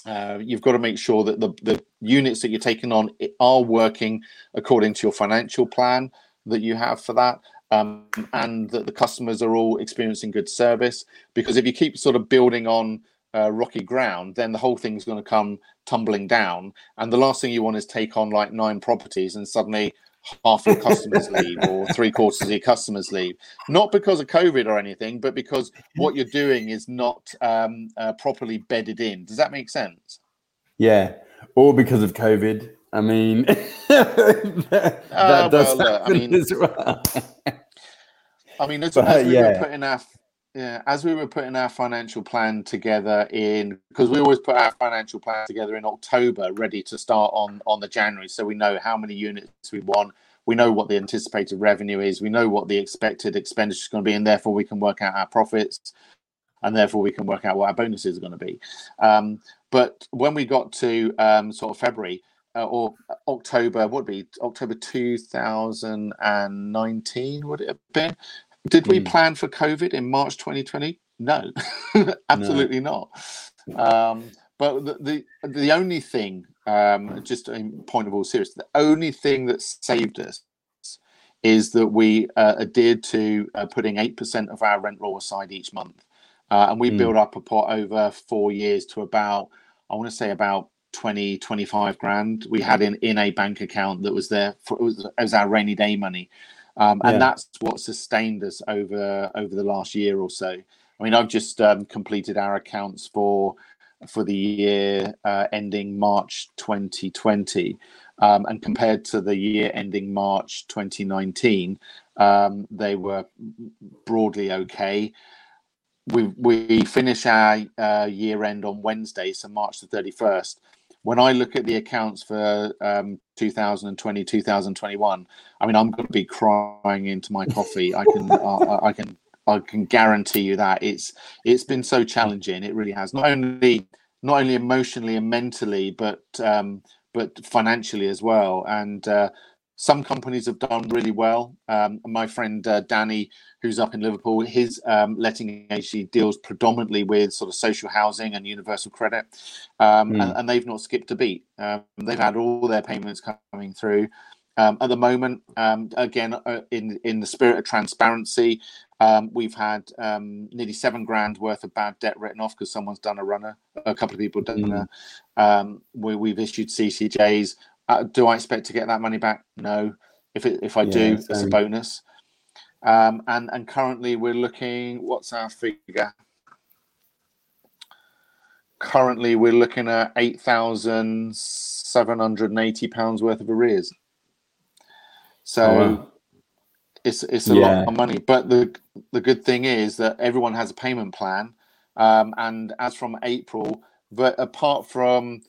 uh, you've got to make sure that the, the units that you're taking on are working according to your financial plan that you have for that um, and that the customers are all experiencing good service because if you keep sort of building on uh, rocky ground then the whole thing's going to come tumbling down and the last thing you want is take on like nine properties and suddenly half your customers leave or [LAUGHS] three quarters of your customers leave. Not because of covid or anything but because what you're doing is not um, uh, properly bedded in. Does that make sense? Yeah. Or because of covid. I mean, [LAUGHS] that, uh, does well, happen I mean, as well. I mean, [LAUGHS] as, but, as we yeah. were putting our yeah, as we were putting our financial plan together in because we always put our financial plan together in October, ready to start on on the January, so we know how many units we want. We know what the anticipated revenue is. We know what the expected expenditure is going to be, and therefore we can work out our profits, and therefore we can work out what our bonuses are going to be. Um, but when we got to um, sort of February, uh, or October, would be October 2019? Would it have been? Did we mm. plan for COVID in March 2020? [LAUGHS] No, absolutely no. not. Um, but the, the, the only thing um, just a point of all seriousness, the only thing that saved us is that we uh, adhered to uh, putting 8% of our rent roll aside each month. Uh, and we mm. built up a pot over four years to about, I want to say about 20, 25 grand we had in, in a bank account that was there for, it was, it was our rainy day money. Um, and yeah. that's what sustained us over over the last year or so. I mean, I've just um, completed our accounts for for the year uh, ending March 2020, um, and compared to the year ending March 2019, um, they were broadly okay. We we finish our uh, year end on Wednesday, so March the 31st. When I look at the accounts for um, 2020, 2021, I mean, I'm going to be crying into my coffee. I can, [LAUGHS] uh, I can I can guarantee you that it's it's been so challenging. It really has not only not only emotionally and mentally, but um, but financially as well. And uh, some companies have done really well. Um, my friend uh, Danny, who's up in Liverpool, his um, letting agency deals predominantly with sort of social housing and universal credit, um, mm. and, and, they've not skipped a beat. Um, they've had all their payments coming through. Um, at the moment, um, again, uh, in in the spirit of transparency, um, we've had um, nearly seven grand worth of bad debt written off because someone's done a runner. A couple of people done mm. a. Um, we, we've issued CCJs. Uh, do I expect to get that money back? No. If it, if I yeah, do, it's a bonus. Um, and and currently we're looking. What's our figure? Currently, we're looking at eight thousand seven hundred and eighty pounds worth of arrears. So. Oh, wow it's it's a yeah. lot of money. But the the good thing is that everyone has a payment plan, um, and as from April, but apart from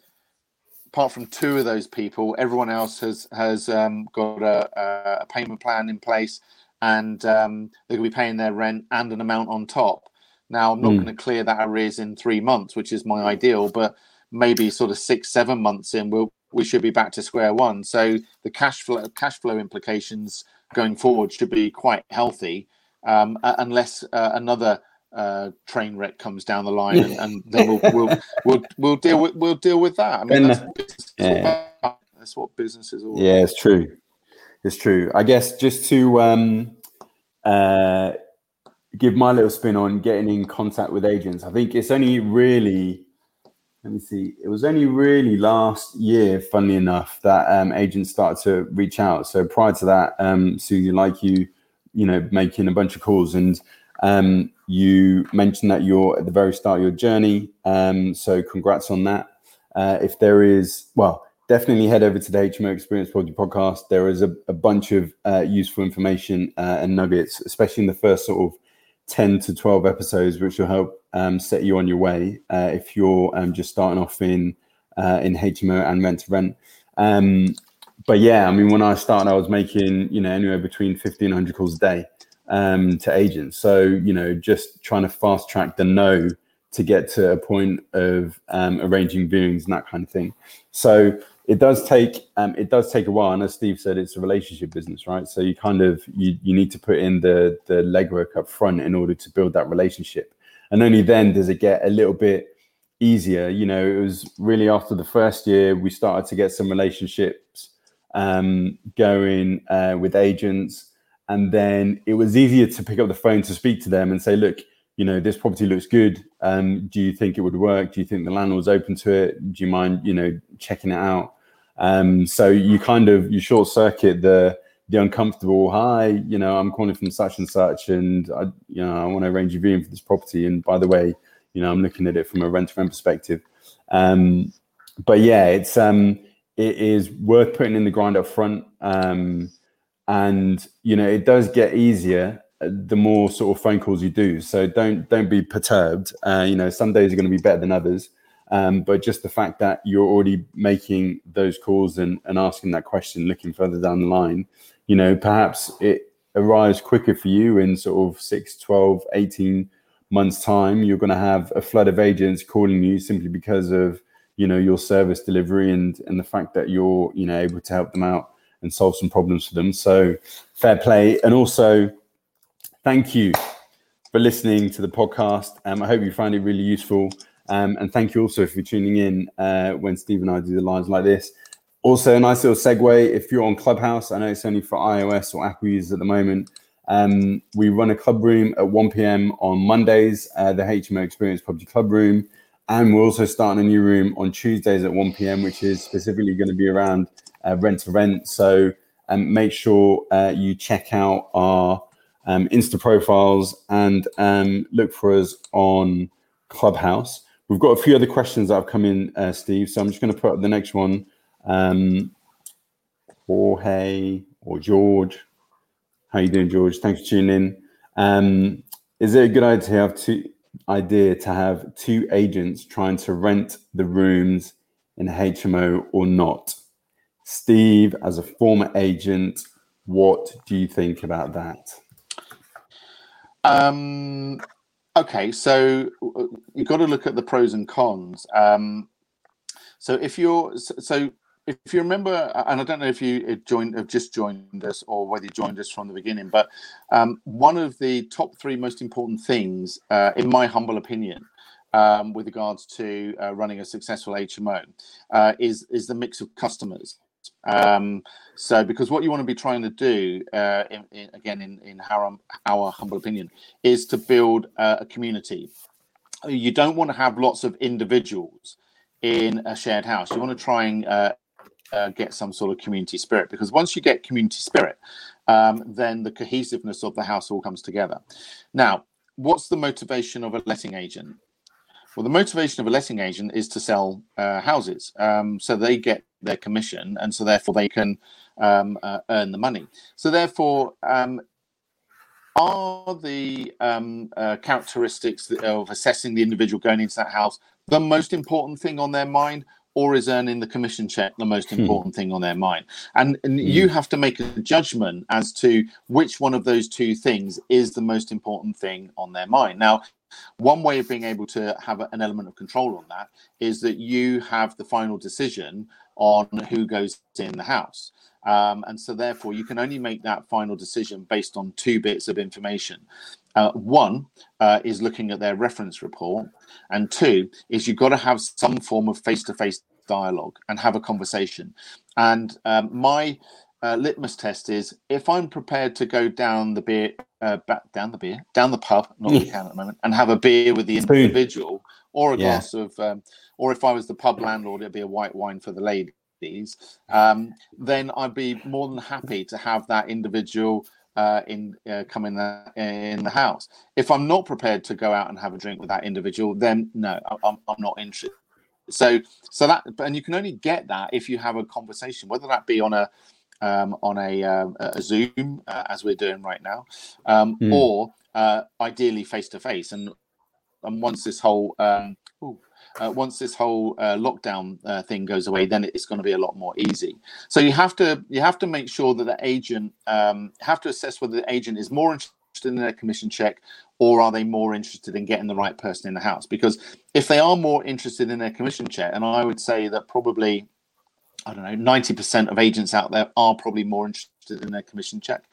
apart from two of those people, everyone else has has um, got a, a, payment plan in place, and um, they're going to be paying their rent and an amount on top. Now, I'm not mm. going to clear that arrears in three months, which is my ideal, but maybe sort of six, seven months in, we'll we should be back to square one. So the cash flow cash flow implications going forward should be quite healthy, um, unless uh, another uh, train wreck comes down the line, and, and then we'll, we'll, we'll we'll deal with we'll deal with that. I mean, that's, yeah. that's what business is all. Yeah, about. it's true. It's true. I guess just to um, uh, give my little spin on getting in contact with agents, I think it's only really let me see. It was only really last year, funnily enough, that um, agents started to reach out. So prior to that, um, Susie, like you, you know, making a bunch of calls, and um, you mentioned that you're at the very start of your journey. Um, so congrats on that. Uh, if there is, well, definitely head over to the HMO Experience Property podcast. There is a, a bunch of uh, useful information uh, and nuggets, especially in the first sort of 10 to 12 episodes, which will help um, set you on your way uh, if you're um, just starting off in uh, in HMO and rent to rent. Um, but yeah, I mean, when I started, I was making you know anywhere between 1500 calls a day um, to agents. So you know, just trying to fast track the no to get to a point of um, arranging viewings and that kind of thing. So it does take um, it does take a while. And as steve said it's a relationship business right? So you kind of you, you need to put in the the legwork up front in order to build that relationship. And only then does it get a little bit easier. You know it was really after the first year we started to get some relationships um, going uh, with agents and then it was easier to pick up the phone to speak to them and say look you know this property looks good um, do you think it would work do you think the landlord's open to it do you mind you know checking it out um, so you kind of you short circuit the the uncomfortable. Hi, you know, I'm calling from such and such, and I, you know, I want to arrange a viewing for this property. And by the way, you know, I'm looking at it from a rent to rent perspective. Um, but yeah, it's um, it is worth putting in the grind up front. Um, and you know, it does get easier uh, the more sort of phone calls you do. So don't don't be perturbed. Uh, you know, some days are going to be better than others. Um, but just the fact that you're already making those calls and, and asking that question, looking further down the line, you know, perhaps it arrives quicker for you in sort of 6, 12, 18 months' time. You're going to have a flood of agents calling you simply because of, you know, your service delivery and, and the fact that you're, you know, able to help them out and solve some problems for them. So fair play. And also, thank you for listening to the podcast. Um, I hope you find it really useful. Um, and thank you also for tuning in uh, when Steve and I do the lives like this. Also, a nice little segue if you're on Clubhouse, I know it's only for iOS or Apple users at the moment. Um, we run a club room at 1 p.m. on Mondays, uh, the HMO Experience Property Club Room. And we're also starting a new room on Tuesdays at 1 p.m., which is specifically going to be around rent to rent. So um, make sure uh, you check out our um, Insta profiles and um, look for us on Clubhouse. We've got a few other questions that have come in, uh, Steve. So I'm just going to put up the next one. Um, Jorge or George. How you doing, George? Thanks for tuning in. Um, is it a good idea to have two idea to have two agents trying to rent the rooms in HMO or not? Steve, as a former agent, what do you think about that? Um, okay, so you've got to look at the pros and cons. Um, so if you're so if you remember, and I don't know if you joined have just joined us or whether you joined us from the beginning, but um, one of the top three most important things, uh, in my humble opinion, um, with regards to uh, running a successful HMO, uh, is is the mix of customers. Um, so, because what you want to be trying to do, uh, in, in, again, in, in our, our humble opinion, is to build uh, a community. You don't want to have lots of individuals in a shared house. You want to try and uh, uh, get some sort of community spirit because once you get community spirit, um, then the cohesiveness of the house all comes together. Now, what's the motivation of a letting agent? Well, the motivation of a letting agent is to sell uh, houses, um, so they get their commission, and so therefore they can um, uh, earn the money. So therefore, um, are the um, uh, characteristics of assessing the individual going into that house the most important thing on their mind, or is earning the commission check the most hmm. important hmm. thing on their mind? And, and hmm. you have to make a judgment as to which one of those two things is the most important thing on their mind. Now, one way of being able to have an element of control on that is that you have the final decision on who goes in the house. Um, and so, therefore, you can only make that final decision based on two bits of information. Uh, one uh, is looking at their reference report, and two is you've got to have some form of face to face dialogue and have a conversation. And um, my uh, litmus test is if I'm prepared to go down the beer, uh, back down the beer, down the pub, not the [LAUGHS] can at the moment, and have a beer with the individual, or a yeah. glass of, um, or if I was the pub landlord, it'd be a white wine for the ladies. Um, then I'd be more than happy to have that individual uh, in uh, come in the in the house. If I'm not prepared to go out and have a drink with that individual, then no, I'm, I'm not interested. So so that and you can only get that if you have a conversation, whether that be on a um, on a, uh, a Zoom uh, as we're doing right now, um, mm. or uh, ideally face to face. And and once this whole um, ooh, uh, once this whole uh, lockdown uh, thing goes away, then it's going to be a lot more easy. So you have to you have to make sure that the agent um, have to assess whether the agent is more interested in their commission check or are they more interested in getting the right person in the house because if they are more interested in their commission check and i would say that probably I don't know, 90% of agents out there are probably more interested in their commission check.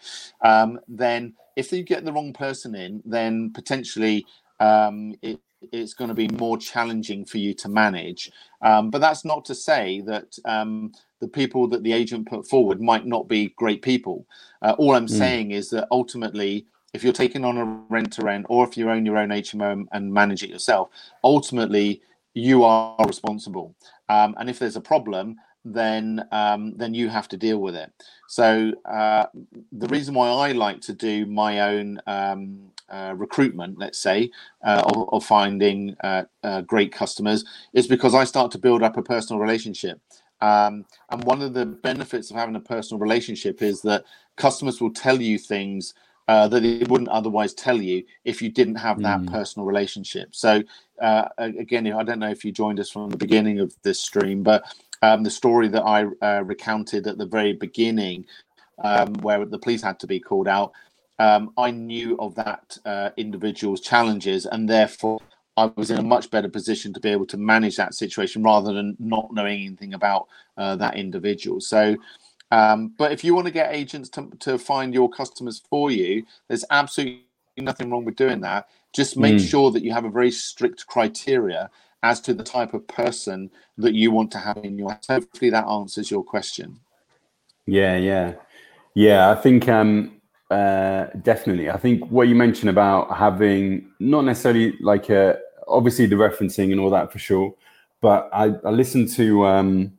Um, then, if you get the wrong person in, then potentially um, it, it's going to be more challenging for you to manage. Um, but that's not to say that um, the people that the agent put forward might not be great people. Uh, all I'm mm. saying is that ultimately, if you're taking on a rent to rent or if you own your own HMO and manage it yourself, ultimately you are responsible. Um, and if there's a problem, then um, then you have to deal with it. So uh, the reason why I like to do my own um, uh, recruitment, let's say, uh, of, of, finding uh, uh, great customers, is because I start to build up a personal relationship. Um, and one of the benefits of having a personal relationship is that customers will tell you things uh, that they wouldn't otherwise tell you if you didn't have that mm. personal relationship. So, uh, again, I don't know if you joined us from the beginning of this stream, but um, the story that I uh, recounted at the very beginning, um, where the police had to be called out, um, I knew of that uh, individual's challenges, and therefore I was in a much better position to be able to manage that situation rather than not knowing anything about uh, that individual. So. Um, but if you want to get agents to, to find your customers for you, there's absolutely nothing wrong with doing that. Just make mm. sure that you have a very strict criteria as to the type of person that you want to have in your house. Hopefully, that answers your question. Yeah, yeah, yeah. I think um, uh, definitely. I think what you mentioned about having not necessarily like a obviously the referencing and all that for sure, but I, I listened to um,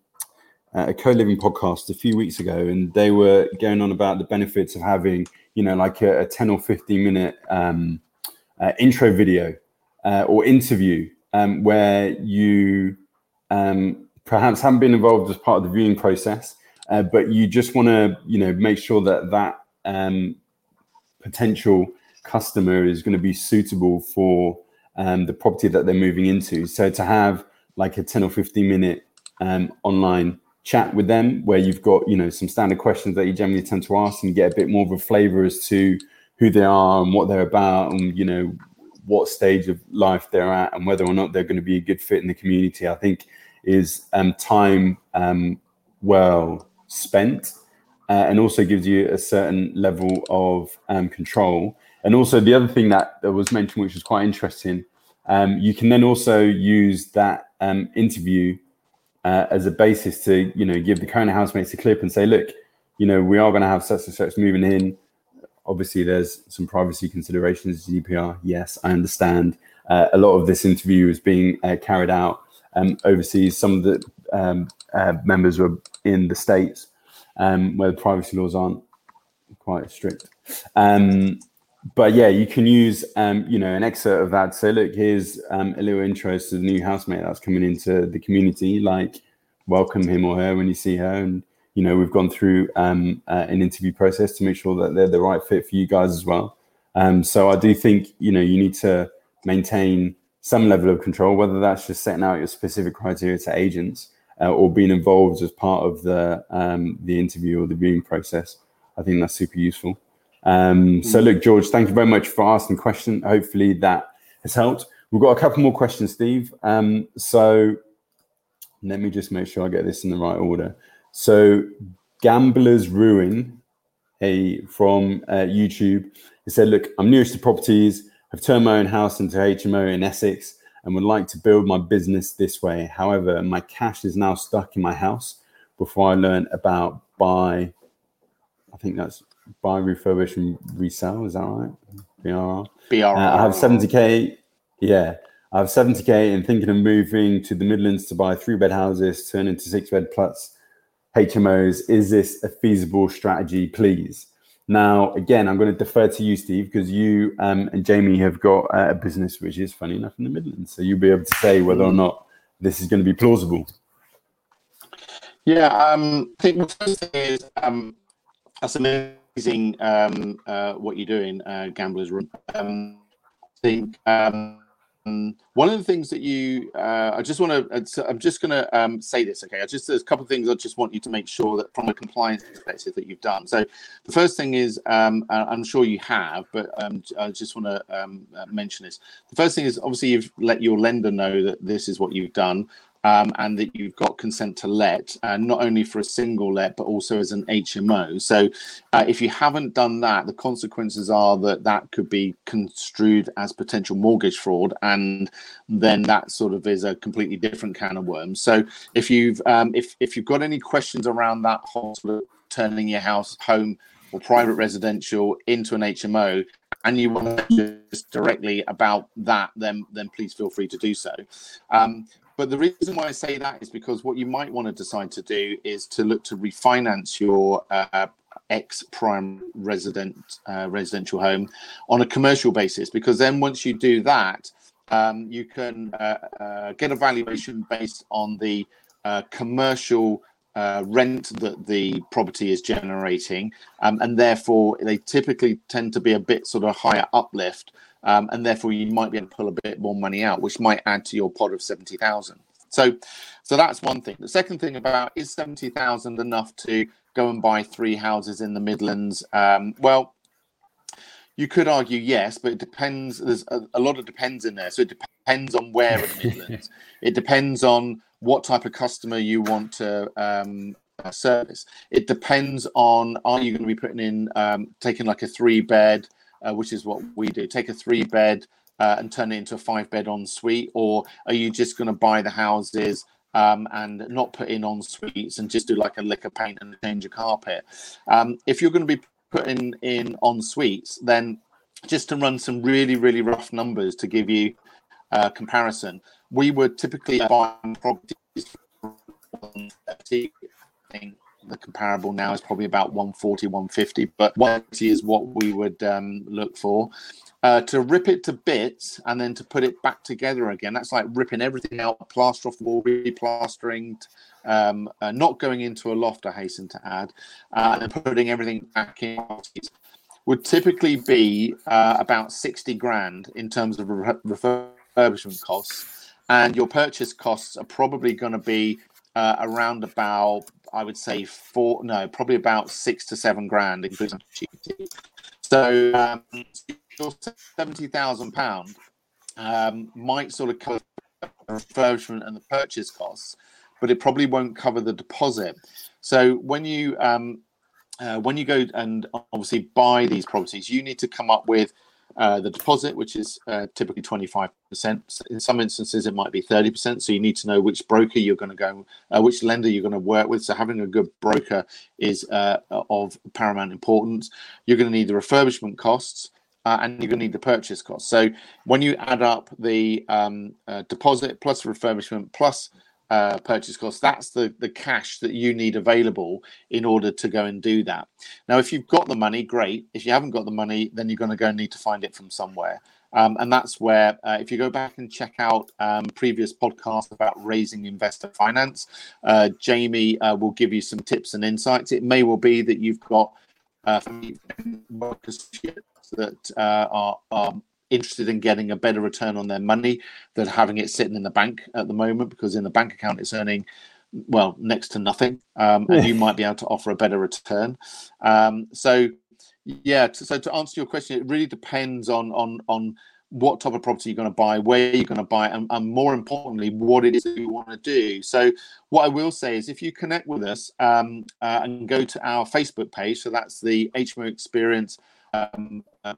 a co-living podcast a few weeks ago, and they were going on about the benefits of having you know like a, a ten or fifteen minute um, uh, intro video uh, or interview um, where you um, perhaps haven't been involved as part of the viewing process, uh, but you just want to you know make sure that that um, potential customer is going to be suitable for um, the property that they're moving into. So to have like a 10 or 15 minute um, online chat with them where you've got, you know, some standard questions that you generally tend to ask and get a bit more of a flavor as to who they are and what they're about and, you know, what stage of life they're at and whether or not they're going to be a good fit in the community, I think is um, time um, well spent uh, and also gives you a certain level of um, control. And also the other thing that, was mentioned, which was quite interesting, um, you can then also use that um, interview uh, as a basis to, you know, give the current housemates a clip and say, look, you know, we are going to have such and such moving in. Obviously, there's some privacy considerations, GDPR. Yes, I understand. Uh, a lot of this interview is being uh, carried out um, overseas. Some of the um, uh, members were in the States um, where the privacy laws aren't quite strict. Um, but yeah, you can use um, you know an excerpt of that. So look, here's um, a little intro to the new housemate that's coming into the community. Like, welcome him or her when you see her, and you know we've gone through um, uh, an interview process to make sure that they're the right fit for you guys as well. Um, so I do think you know you need to maintain some level of control, whether that's just setting out your specific criteria to agents uh, or being involved as part of the um, the interview or the viewing process. I think that's super useful. Um, so, look, George, thank you very much for asking the question. Hopefully, that has helped. We've got a couple more questions, Steve. Um, so, let me just make sure I get this in the right order. So, Gamblers Ruin, a from uh, YouTube, he said, "Look, I'm newest to properties. I've turned my own house into HMO in Essex and would like to build my business this way. However, my cash is now stuck in my house before I learn about buy. I think that's buy, refurbish, and resell. Is that right? BRR. BRR. Uh, I have 70k. Yeah. I have 70k and thinking of moving to the Midlands to buy three bed houses, turn into six bed plus HMOs. Is this a feasible strategy, please? Now, again, I'm going to defer to you, Steve, because you um, and Jamie have got uh, a business which is funny enough in the Midlands. So you'll be able to say whether or not this is going to be plausible. Yeah, um, I think the first thing is um, that's amazing um, uh, what you're doing, uh, Gamblers Ruin. Um, I think um, one of the things that you, uh, I just want to, I'm just going to um, say this, okay? I just there's a couple of things I just want you to make sure that from a compliance perspective that you've done. So the first thing is, um, I'm sure you have, but um, I just want to um, uh, mention this. The first thing is obviously you've let your lender know that this is what you've done um, and that you've got consent to let, uh, not only for a single let, but also as an HMO. So, uh, if you haven't done that, the consequences are that that could be construed as potential mortgage fraud, and then that sort of is a completely different can of worms. So, if you've um, if if you've got any questions around that whole sort of turning your house home or private residential into an HMO, and you want to just directly about that, then then please feel free to do so. Um, but the reason why I say that is because what you might want to decide to do is to look to refinance your uh, ex prime resident uh, residential home on a commercial basis, because then once you do that, um, you can uh, uh get a valuation based on the uh, commercial uh, rent that the property is generating, um, and therefore they typically tend to be a bit sort of higher uplift um, and therefore you might be able to pull a bit more money out, which might add to your pot of seventy thousand. So, so that's one thing. The second thing about is seventy thousand enough to go and buy three houses in the Midlands? Um, well, you could argue yes, but it depends. There's a, a, lot of depends in there. So it depends on where in the [LAUGHS] Midlands. it depends on what type of customer you want to um, service. It depends on are you going to be putting in um, taking like a three bed uh, which is what we do. Take a three bed uh, and turn it into a five bed ensuite, or are you just going to buy the houses? Um, and not put in en suites and just do like a lick of paint and change a carpet. Um, if you're going to be putting in en suites, then just to run some really, really rough numbers to give you a comparison, we would typically buy properties. The comparable now is probably about 140, 150, but 180 is what we would um, look for. Uh, to rip it to bits and then to put it back together again, that's like ripping everything out, plaster off the wall, replastering, um, uh, not going into a loft, I hasten to add, uh, and putting everything back in would typically be uh, about 60 grand in terms of refurbishment costs. And your purchase costs are probably going to be uh, around about, I would say, four, no, probably about six to seven grand, including GT. So um, your £70,000 um, might sort of cover the refurbishment and the purchase costs, but it probably won't cover the deposit. So when you um, uh, when you go and obviously buy these properties, you need to come up with uh, the deposit, which is uh, typically 25%. In some instances, it might be 30%. So you need to know which broker you're going to go, uh, which lender you're going to work with. So having a good broker is uh, of paramount importance. You're going to need the refurbishment costs. Uh, and you're going to need the purchase costs. So when you add up the um, deposit plus refurbishment plus uh, purchase cost. That's the the cash that you need available in order to go and do that. Now, if you've got the money, great. If you haven't got the money, then you're going to go and need to find it from somewhere. Um, and that's where, uh, if you go back and check out um, previous podcasts about raising investor finance, uh, Jamie uh, will give you some tips and insights. It may well be that you've got uh, that uh, are, are interested in getting a better return on their money than having it sitting in the bank at the moment because in the bank account it's earning well next to nothing um, and you might be able to offer a better return. Um, so yeah so to answer your question it really depends on on on what type of property you're going to buy where you're going to buy and, and more importantly what it is that you want to do. So what i will say is if you connect with us um, uh, and go to our facebook page so that's the hmo experience um, uh,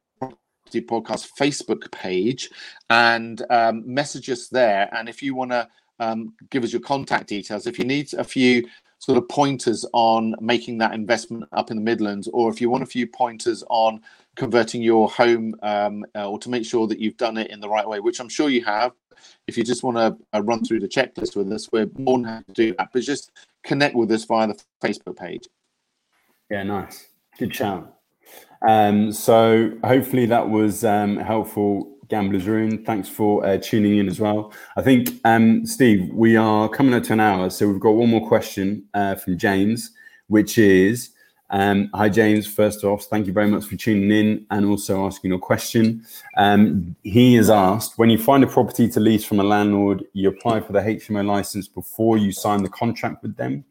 Podcast Facebook page and um, message us there. And if you want to um, give us your contact details, if you need a few sort of pointers on making that investment up in the Midlands, or if you want a few pointers on converting your home um, uh, or to make sure that you've done it in the right way, which I'm sure you have. If you just want to uh, run through the checklist with us, we're more than happy to do that. But just connect with us via the Facebook page. Yeah, nice. Good shout. Um, so hopefully that was um, helpful, Gamblers Ruin. Thanks for uh, tuning in as well. I think, um, Steve, we are coming up to an hour, so we've got one more question uh, from James, which is, um, hi James. First off, thank you very much for tuning in and also asking your question. Um, he has asked, when you find a property to lease from a landlord, you apply for the HMO license before you sign the contract with them.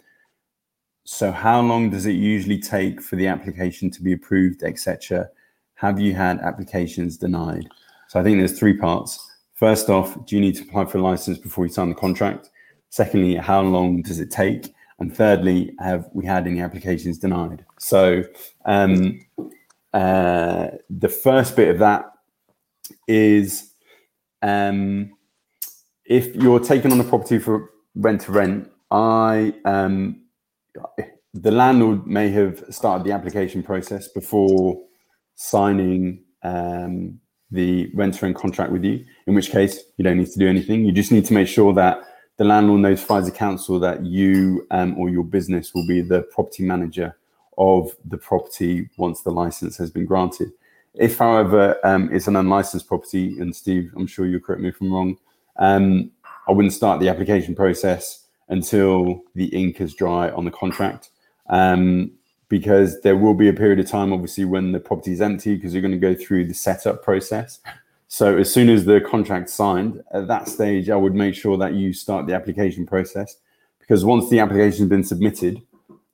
So, how long does it usually take for the application to be approved, etc.? Have you had applications denied? So, I think there's three parts. First off, do you need to apply for a license before you sign the contract? Secondly, how long does it take? And thirdly, have we had any applications denied? So, um, uh, the first bit of that is um, if you're taking on a property for rent to rent, I um, the landlord may have started the application process before signing um, the rent and contract with you, in which case you don't need to do anything. You just need to make sure that the landlord notifies the council that you um, or your business will be the property manager of the property once the license has been granted. If, however, um, it's an unlicensed property, and Steve, I'm sure you'll correct me if I'm wrong, um, I wouldn't start the application process until the ink is dry on the contract. Um, because there will be a period of time, obviously, when the property is empty, because you're going to go through the setup process. So as soon as the contract's signed, at that stage, I would make sure that you start the application process, because once the application has been submitted,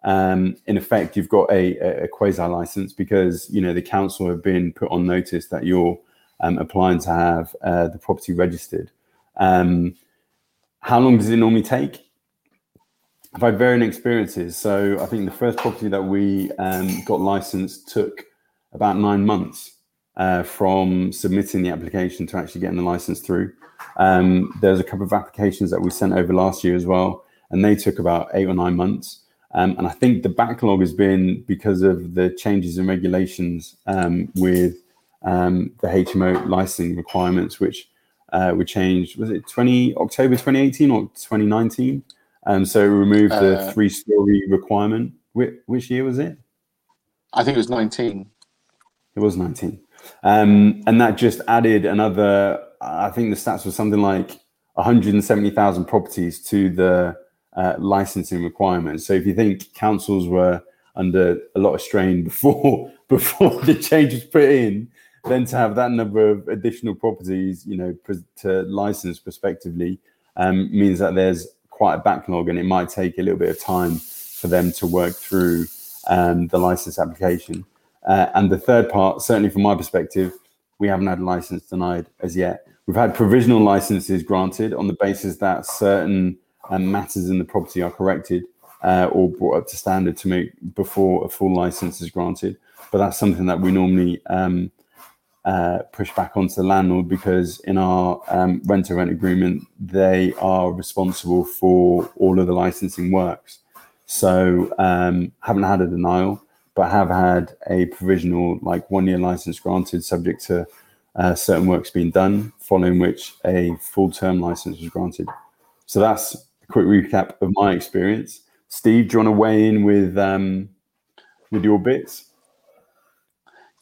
um, in effect, you've got a, a, quasi license because you know the council have been put on notice that you're um, applying to have uh, the property registered. Um, how long does it normally take? I've had varying experiences. So I think the first property that we um, got licensed took about nine months. uh, from submitting the application to actually getting the license through. Um, there's a couple of applications that we sent over last year as well, and they took about eight or nine months. Um, and I think the backlog has been because of the changes in regulations um, with um, the HMO licensing requirements, which uh, were changed. Was it 20 October 2018 or 2019? Um, so it removed the Uh, three-story requirement. Which, which year was it? I think it was 19. It was 19. Um, and that just added another, I think the stats were something like 170,000 properties to the uh, licensing requirements. So if you think councils were under a lot of strain [LAUGHS] before before [LAUGHS] the change was put in, then to have that number of additional properties, you know, to license prospectively, um, means that there's quite a backlog, and it might take a little bit of time for them to work through um, the license application. Uh, and the third part, certainly from my perspective, we haven't had a license denied as yet. We've had provisional licenses granted on the basis that certain um, matters in the property are corrected uh, or brought up to standard to make before a full license is granted. But that's something that we normally um, uh, push back onto the landlord because in our um, rent to rent agreement, they are responsible for all of the licensing works. So um, haven't had a denial, but have had a provisional like one year license granted, subject to uh, certain works being done. Following which a full term license was granted. So that's a quick recap of my experience. Steve, do you want to weigh in with um, with your bits?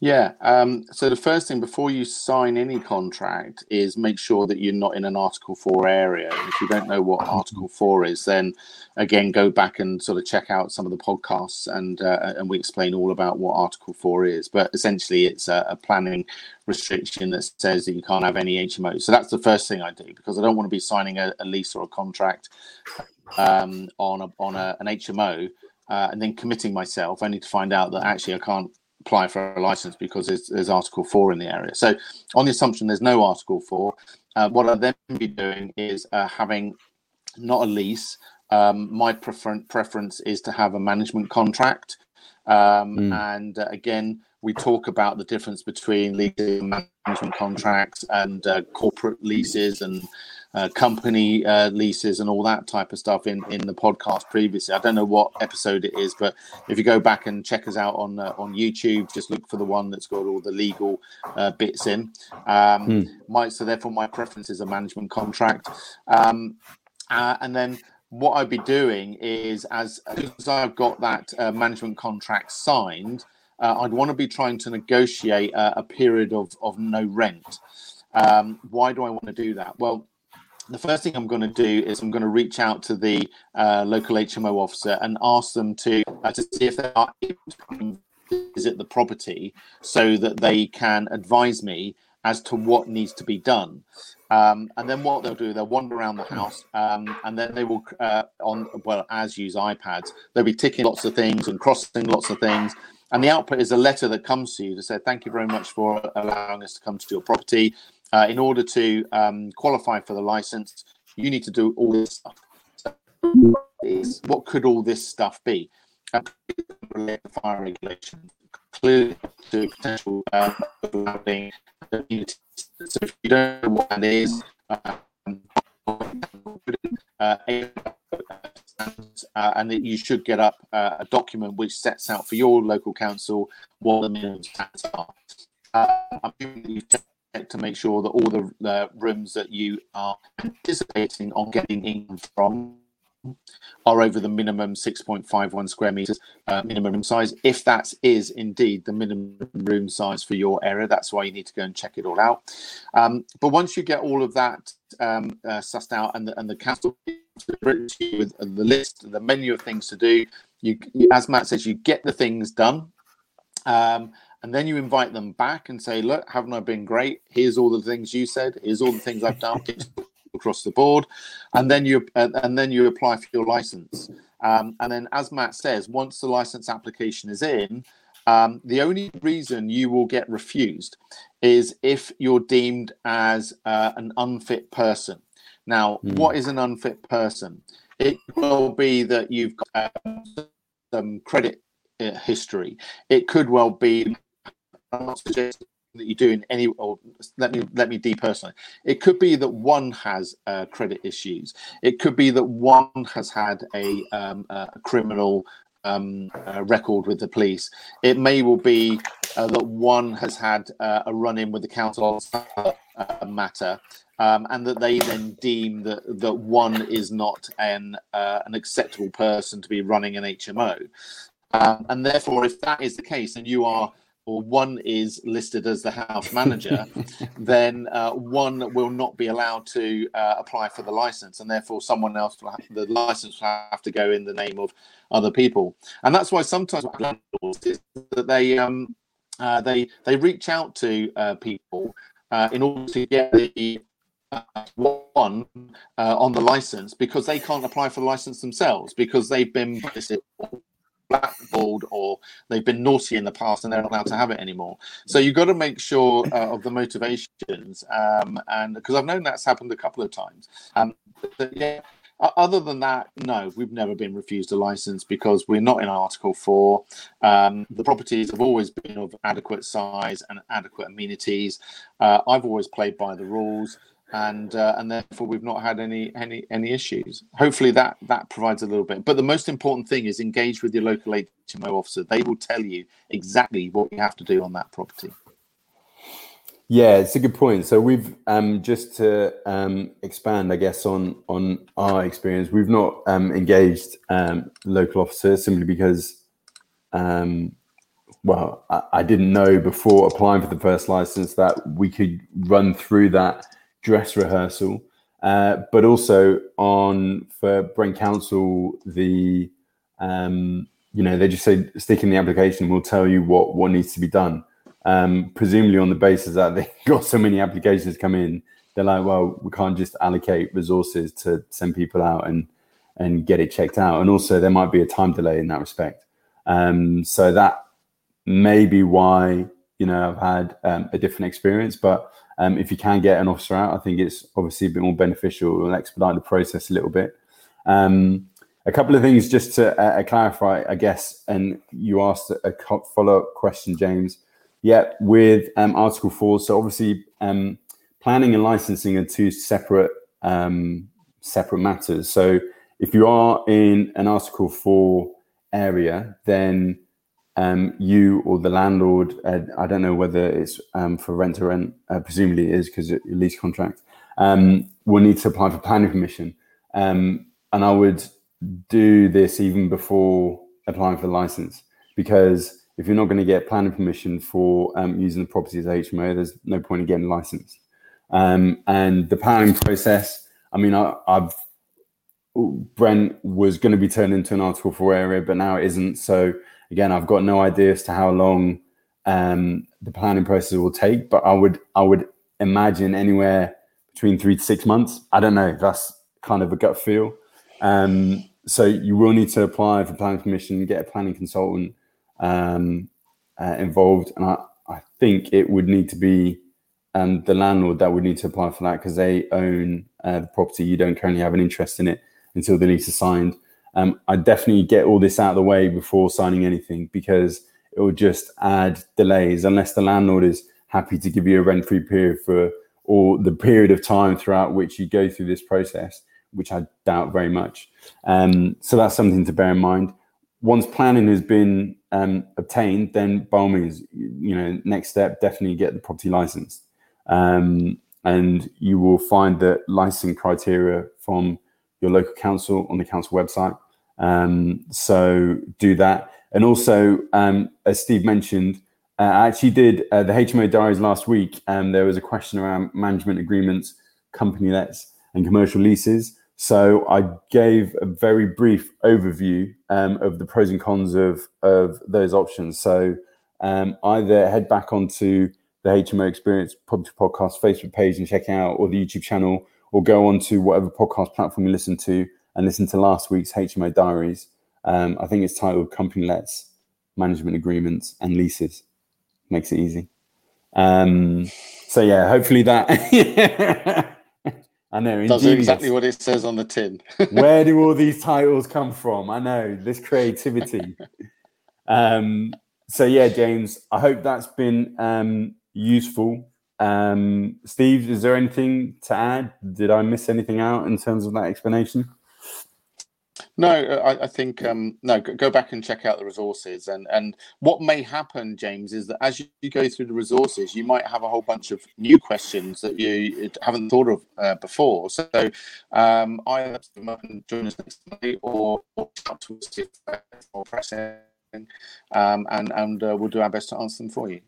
Yeah. Um, so the first thing before you sign any contract is make sure that you're not in an Article 4 area. If you don't know what Article 4 is, then again, go back and sort of check out some of the podcasts and uh, and we explain all about what Article 4 is. But essentially, it's a, a planning restriction that says that you can't have any HMO. So that's the first thing I do because I don't want to be signing a, a lease or a contract um, on a, on a, an HMO uh, and then committing myself only to find out that actually I can't apply for a license because there's, there's Article 4 in the area. So, on the assumption there's no Article 4, uh, what I'll then be doing is uh, having not a lease. Um, my prefer- preference is to have a management contract. Um, Mm. And uh, again, we talk about the difference between leases and management contracts and uh, corporate leases and uh, company uh, leases and all that type of stuff in, in the podcast previously. I don't know what episode it is, but if you go back and check us out on uh, on YouTube, just look for the one that's got all the legal uh, bits in. Um, Hmm. my so therefore my preference is a management contract, um, uh, and then what I'd be doing is as, as I've got that uh, management contract signed, uh, I'd want to be trying to negotiate a, a period of of no rent. Um, why do I want to do that? Well, the first thing I'm going to do is I'm going to reach out to the uh, local HMO officer and ask them to uh, to see if they are able to visit the property so that they can advise me as to what needs to be done. Um, and then what they'll do, they'll wander around the house, um, and then they will uh, on well as use iPads. They'll be ticking lots of things and crossing lots of things. And the output is a letter that comes to you to say, "Thank you very much for allowing us to come to your property. Uh, in order to um, qualify for the license, you need to do all this stuff. So what could all this stuff be? Uh, fire regulation, clearly to potential uh, overlapping. So if you don't know what that is, um, uh, and you should get up uh, a document which sets out for your local council what the minimum standards are. Uh, I'm checked to make sure that all the, rooms that you are anticipating on getting in from are over the minimum 6.51 square meters uh, minimum room size. If that is indeed the minimum room size for your area, that's why you need to go and check it all out. Um, but once you get all of that um, uh, sussed out and the, and the council with the list, the menu of things to do, you, you as Matt says, you get the things done. Um, and then you invite them back and say, "Look, haven't I been great? Here's all the things you said. Here's all the things I've done [LAUGHS] across the board," and then you uh, and then you apply for your license. Um, and then, as Matt says, once the license application is in, um, the only reason you will get refused is if you're deemed as uh, an unfit person. Now, Hmm. what is an unfit person? It will be that you've got um, some credit uh, history. It could well be I'm not suggesting that you do in any or let me let me depersonalize it could be that one has uh, credit issues. It could be that one has had a, um, a criminal um, record with the police. It may well be uh, that one has had uh, a run in with the council on uh, matter um, and that they then deem that that one is not an uh, an acceptable person to be running an HMO um, and therefore if that is the case and you are or one is listed as the house manager, [LAUGHS] then uh, one will not be allowed to uh, apply for the license, and therefore someone else will have, the license will have to go in the name of other people. And that's why sometimes landlords is that they um, uh, they they reach out to uh, people uh, in order to get the uh, one on the license because they can't apply for the license themselves because they've been blackballed or they've been naughty in the past and they're not allowed to have it anymore. So you've got to make sure uh, of the motivations. Um, and because I've known that's happened a couple of times. Um, but, yeah. Other than that, no, we've never been refused a license because we're not in Article 4. Um, the properties have always been of adequate size and adequate amenities. Uh, I've always played by the rules and uh, and therefore we've not had any any any issues. Hopefully that that provides a little bit. But the most important thing is engage with your local HMO officer. They will tell you exactly what you have to do on that property. Yeah, it's a good point. So we've um, just to um, expand, I guess, on on our experience. We've not um, engaged um, local officers simply because, um, well, I, I didn't know before applying for the first license that we could run through that dress rehearsal, uh, but also on for Brent Council the um, you know they just say stick in the application. We'll tell you what what needs to be done. Um, presumably on the basis that they [LAUGHS] got so many applications come in, they're like, well, we can't just allocate resources to send people out and and get it checked out. And also there might be a time delay in that respect. Um, so that may be why you know I've had um, a different experience, but um, if you can get an officer out, I think it's obviously a bit more beneficial. It'll expedite the process a little bit. Um, a couple of things just to uh, uh clarify, I guess, and you asked a follow up question, James. Yeah, with um, Article 4. So obviously, um, planning and licensing are two separate um, separate matters. So if you are in an Article 4 area, then um, you or the landlord, uh, I don't know whether it's um, for rent to rent, uh, presumably it is because it's a lease contract, um, will need to apply for planning permission. Um, and I would do this even before applying for the license because if you're not going to get planning permission for um, using the property as HMO, there's no point in getting licensed. Um, and the planning process, I mean, I, I've Brent was going to be turned into an Article 4 area, but now it isn't. So again, I've got no idea as to how long um, the planning process will take, but I would I would imagine anywhere between three to six months. I don't know. That's kind of a gut feel. Um, so you will need to apply for planning permission, get a planning consultant um, uh, involved, and I, I think it would need to be um, the landlord that would need to apply for that because they own uh, the property. You don't currently have an interest in it until the lease is signed um, I definitely get all this out of the way before signing anything because it will just add delays unless the landlord is happy to give you a rent-free period for or the period of time throughout which you go through this process, which I doubt very much. Um, so that's something to bear in mind. Once planning has been um, obtained, then by all means, you know, next step, definitely get the property license. Um, and you will find the licensing criteria from your local council on the council website. Um, so do that. And also, um, as Steve mentioned, uh, I actually did uh, the HMO diaries last week, and there was a question around management agreements, company lets, and commercial leases. So I gave a very brief overview um, of the pros and cons of of those options. So um, either head back onto the HMO Experience Podcast Facebook page and check it out, or the YouTube channel, or go on to whatever podcast platform you listen to and listen to last week's HMO Diaries. Um, I think it's titled Company Lets, Management Agreements and Leases. Makes it easy. Um, so yeah, hopefully that. [LAUGHS] I know. Does exactly what it says on the tin. [LAUGHS] Where do all these titles come from? I know this creativity. um, so yeah, James, I hope that's been um, useful. Um, Steve, is there anything to add? Did I miss anything out in terms of that explanation? No, I, I think um, no. Go back and check out the resources, and and what may happen, James, is that as you go through the resources, you might have a whole bunch of new questions that you haven't thought of uh, before. So um, either come up and join us next Monday, or, or chat to us if more pressing, um, and and uh, we'll do our best to answer them for you.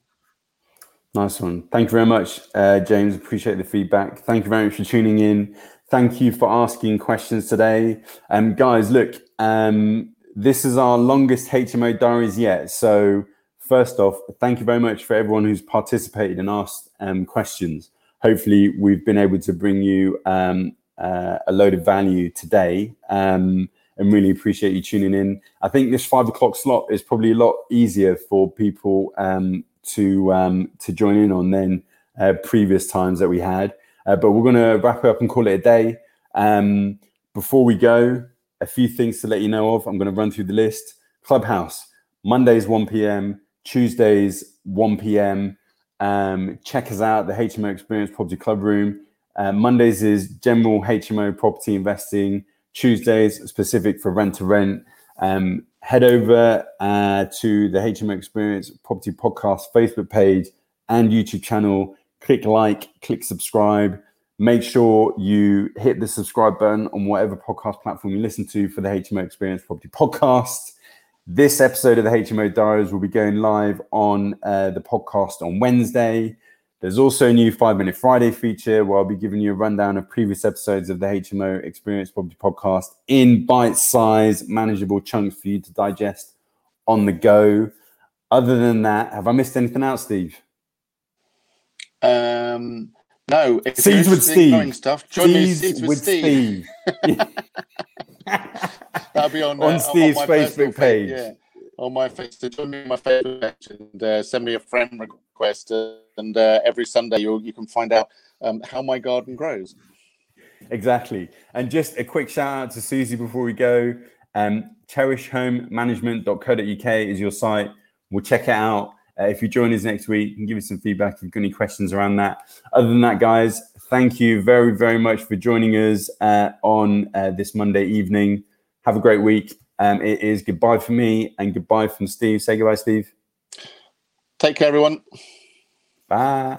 Nice one. Thank you very much, uh, James. Appreciate the feedback. Thank you very much for tuning in. Thank you for asking questions today. Um, guys, look, um, this is our longest HMO diaries yet. So, first off, thank you very much for everyone who's participated and asked um, questions. Hopefully, we've been able to bring you um, uh, a load of value today um, and really appreciate you tuning in. I think this five o'clock slot is probably a lot easier for people um, to to join in on than uh, previous times that we had. Uh, but we're going to wrap up and call it a day. Um, before we go, a few things to let you know of. I'm going to run through the list. Clubhouse, Mondays 1 p.m., Tuesdays 1 p.m. Um, check us out, the HMO Experience Property Club Room. Uh, Mondays is general HMO property investing. Tuesdays specific for rent to rent. Um, head over uh, to the HMO Experience Property Podcast Facebook page and YouTube channel click like, click subscribe. Make sure you hit the subscribe button on whatever podcast platform you listen to for the HMO Experience Property Podcast. This episode of the HMO Diaries will be going live on uh, the podcast on Wednesday. There's also a new Five Minute Friday feature where I'll be giving you a rundown of previous episodes of the HMO Experience Property Podcast in bite sized, manageable chunks for you to digest on the go. Other than that, have I missed anything out, Steve? Um, no, if Seeds with Steve. Stuff, join Seeds me Seeds with, with Steve. Steve. That'll be on, [LAUGHS] on uh, Steve's on Facebook page. Yeah, on my Facebook. Join me on my Facebook page and uh, send me a friend request. Uh, and uh, every Sunday you you can find out um, how my garden grows. Exactly. And just a quick shout out to Susie before we go. Um, cherishhomemanagement.co.uk is your site. We'll check it out. Uh, if you join us next week, you can give us some feedback if you've got any questions around that. Other than that, guys, thank you very, very much for joining us uh, on uh, this Monday evening. Have a great week. Um, it is goodbye for me and goodbye from Steve. Say goodbye, Steve. Take care, everyone. Bye.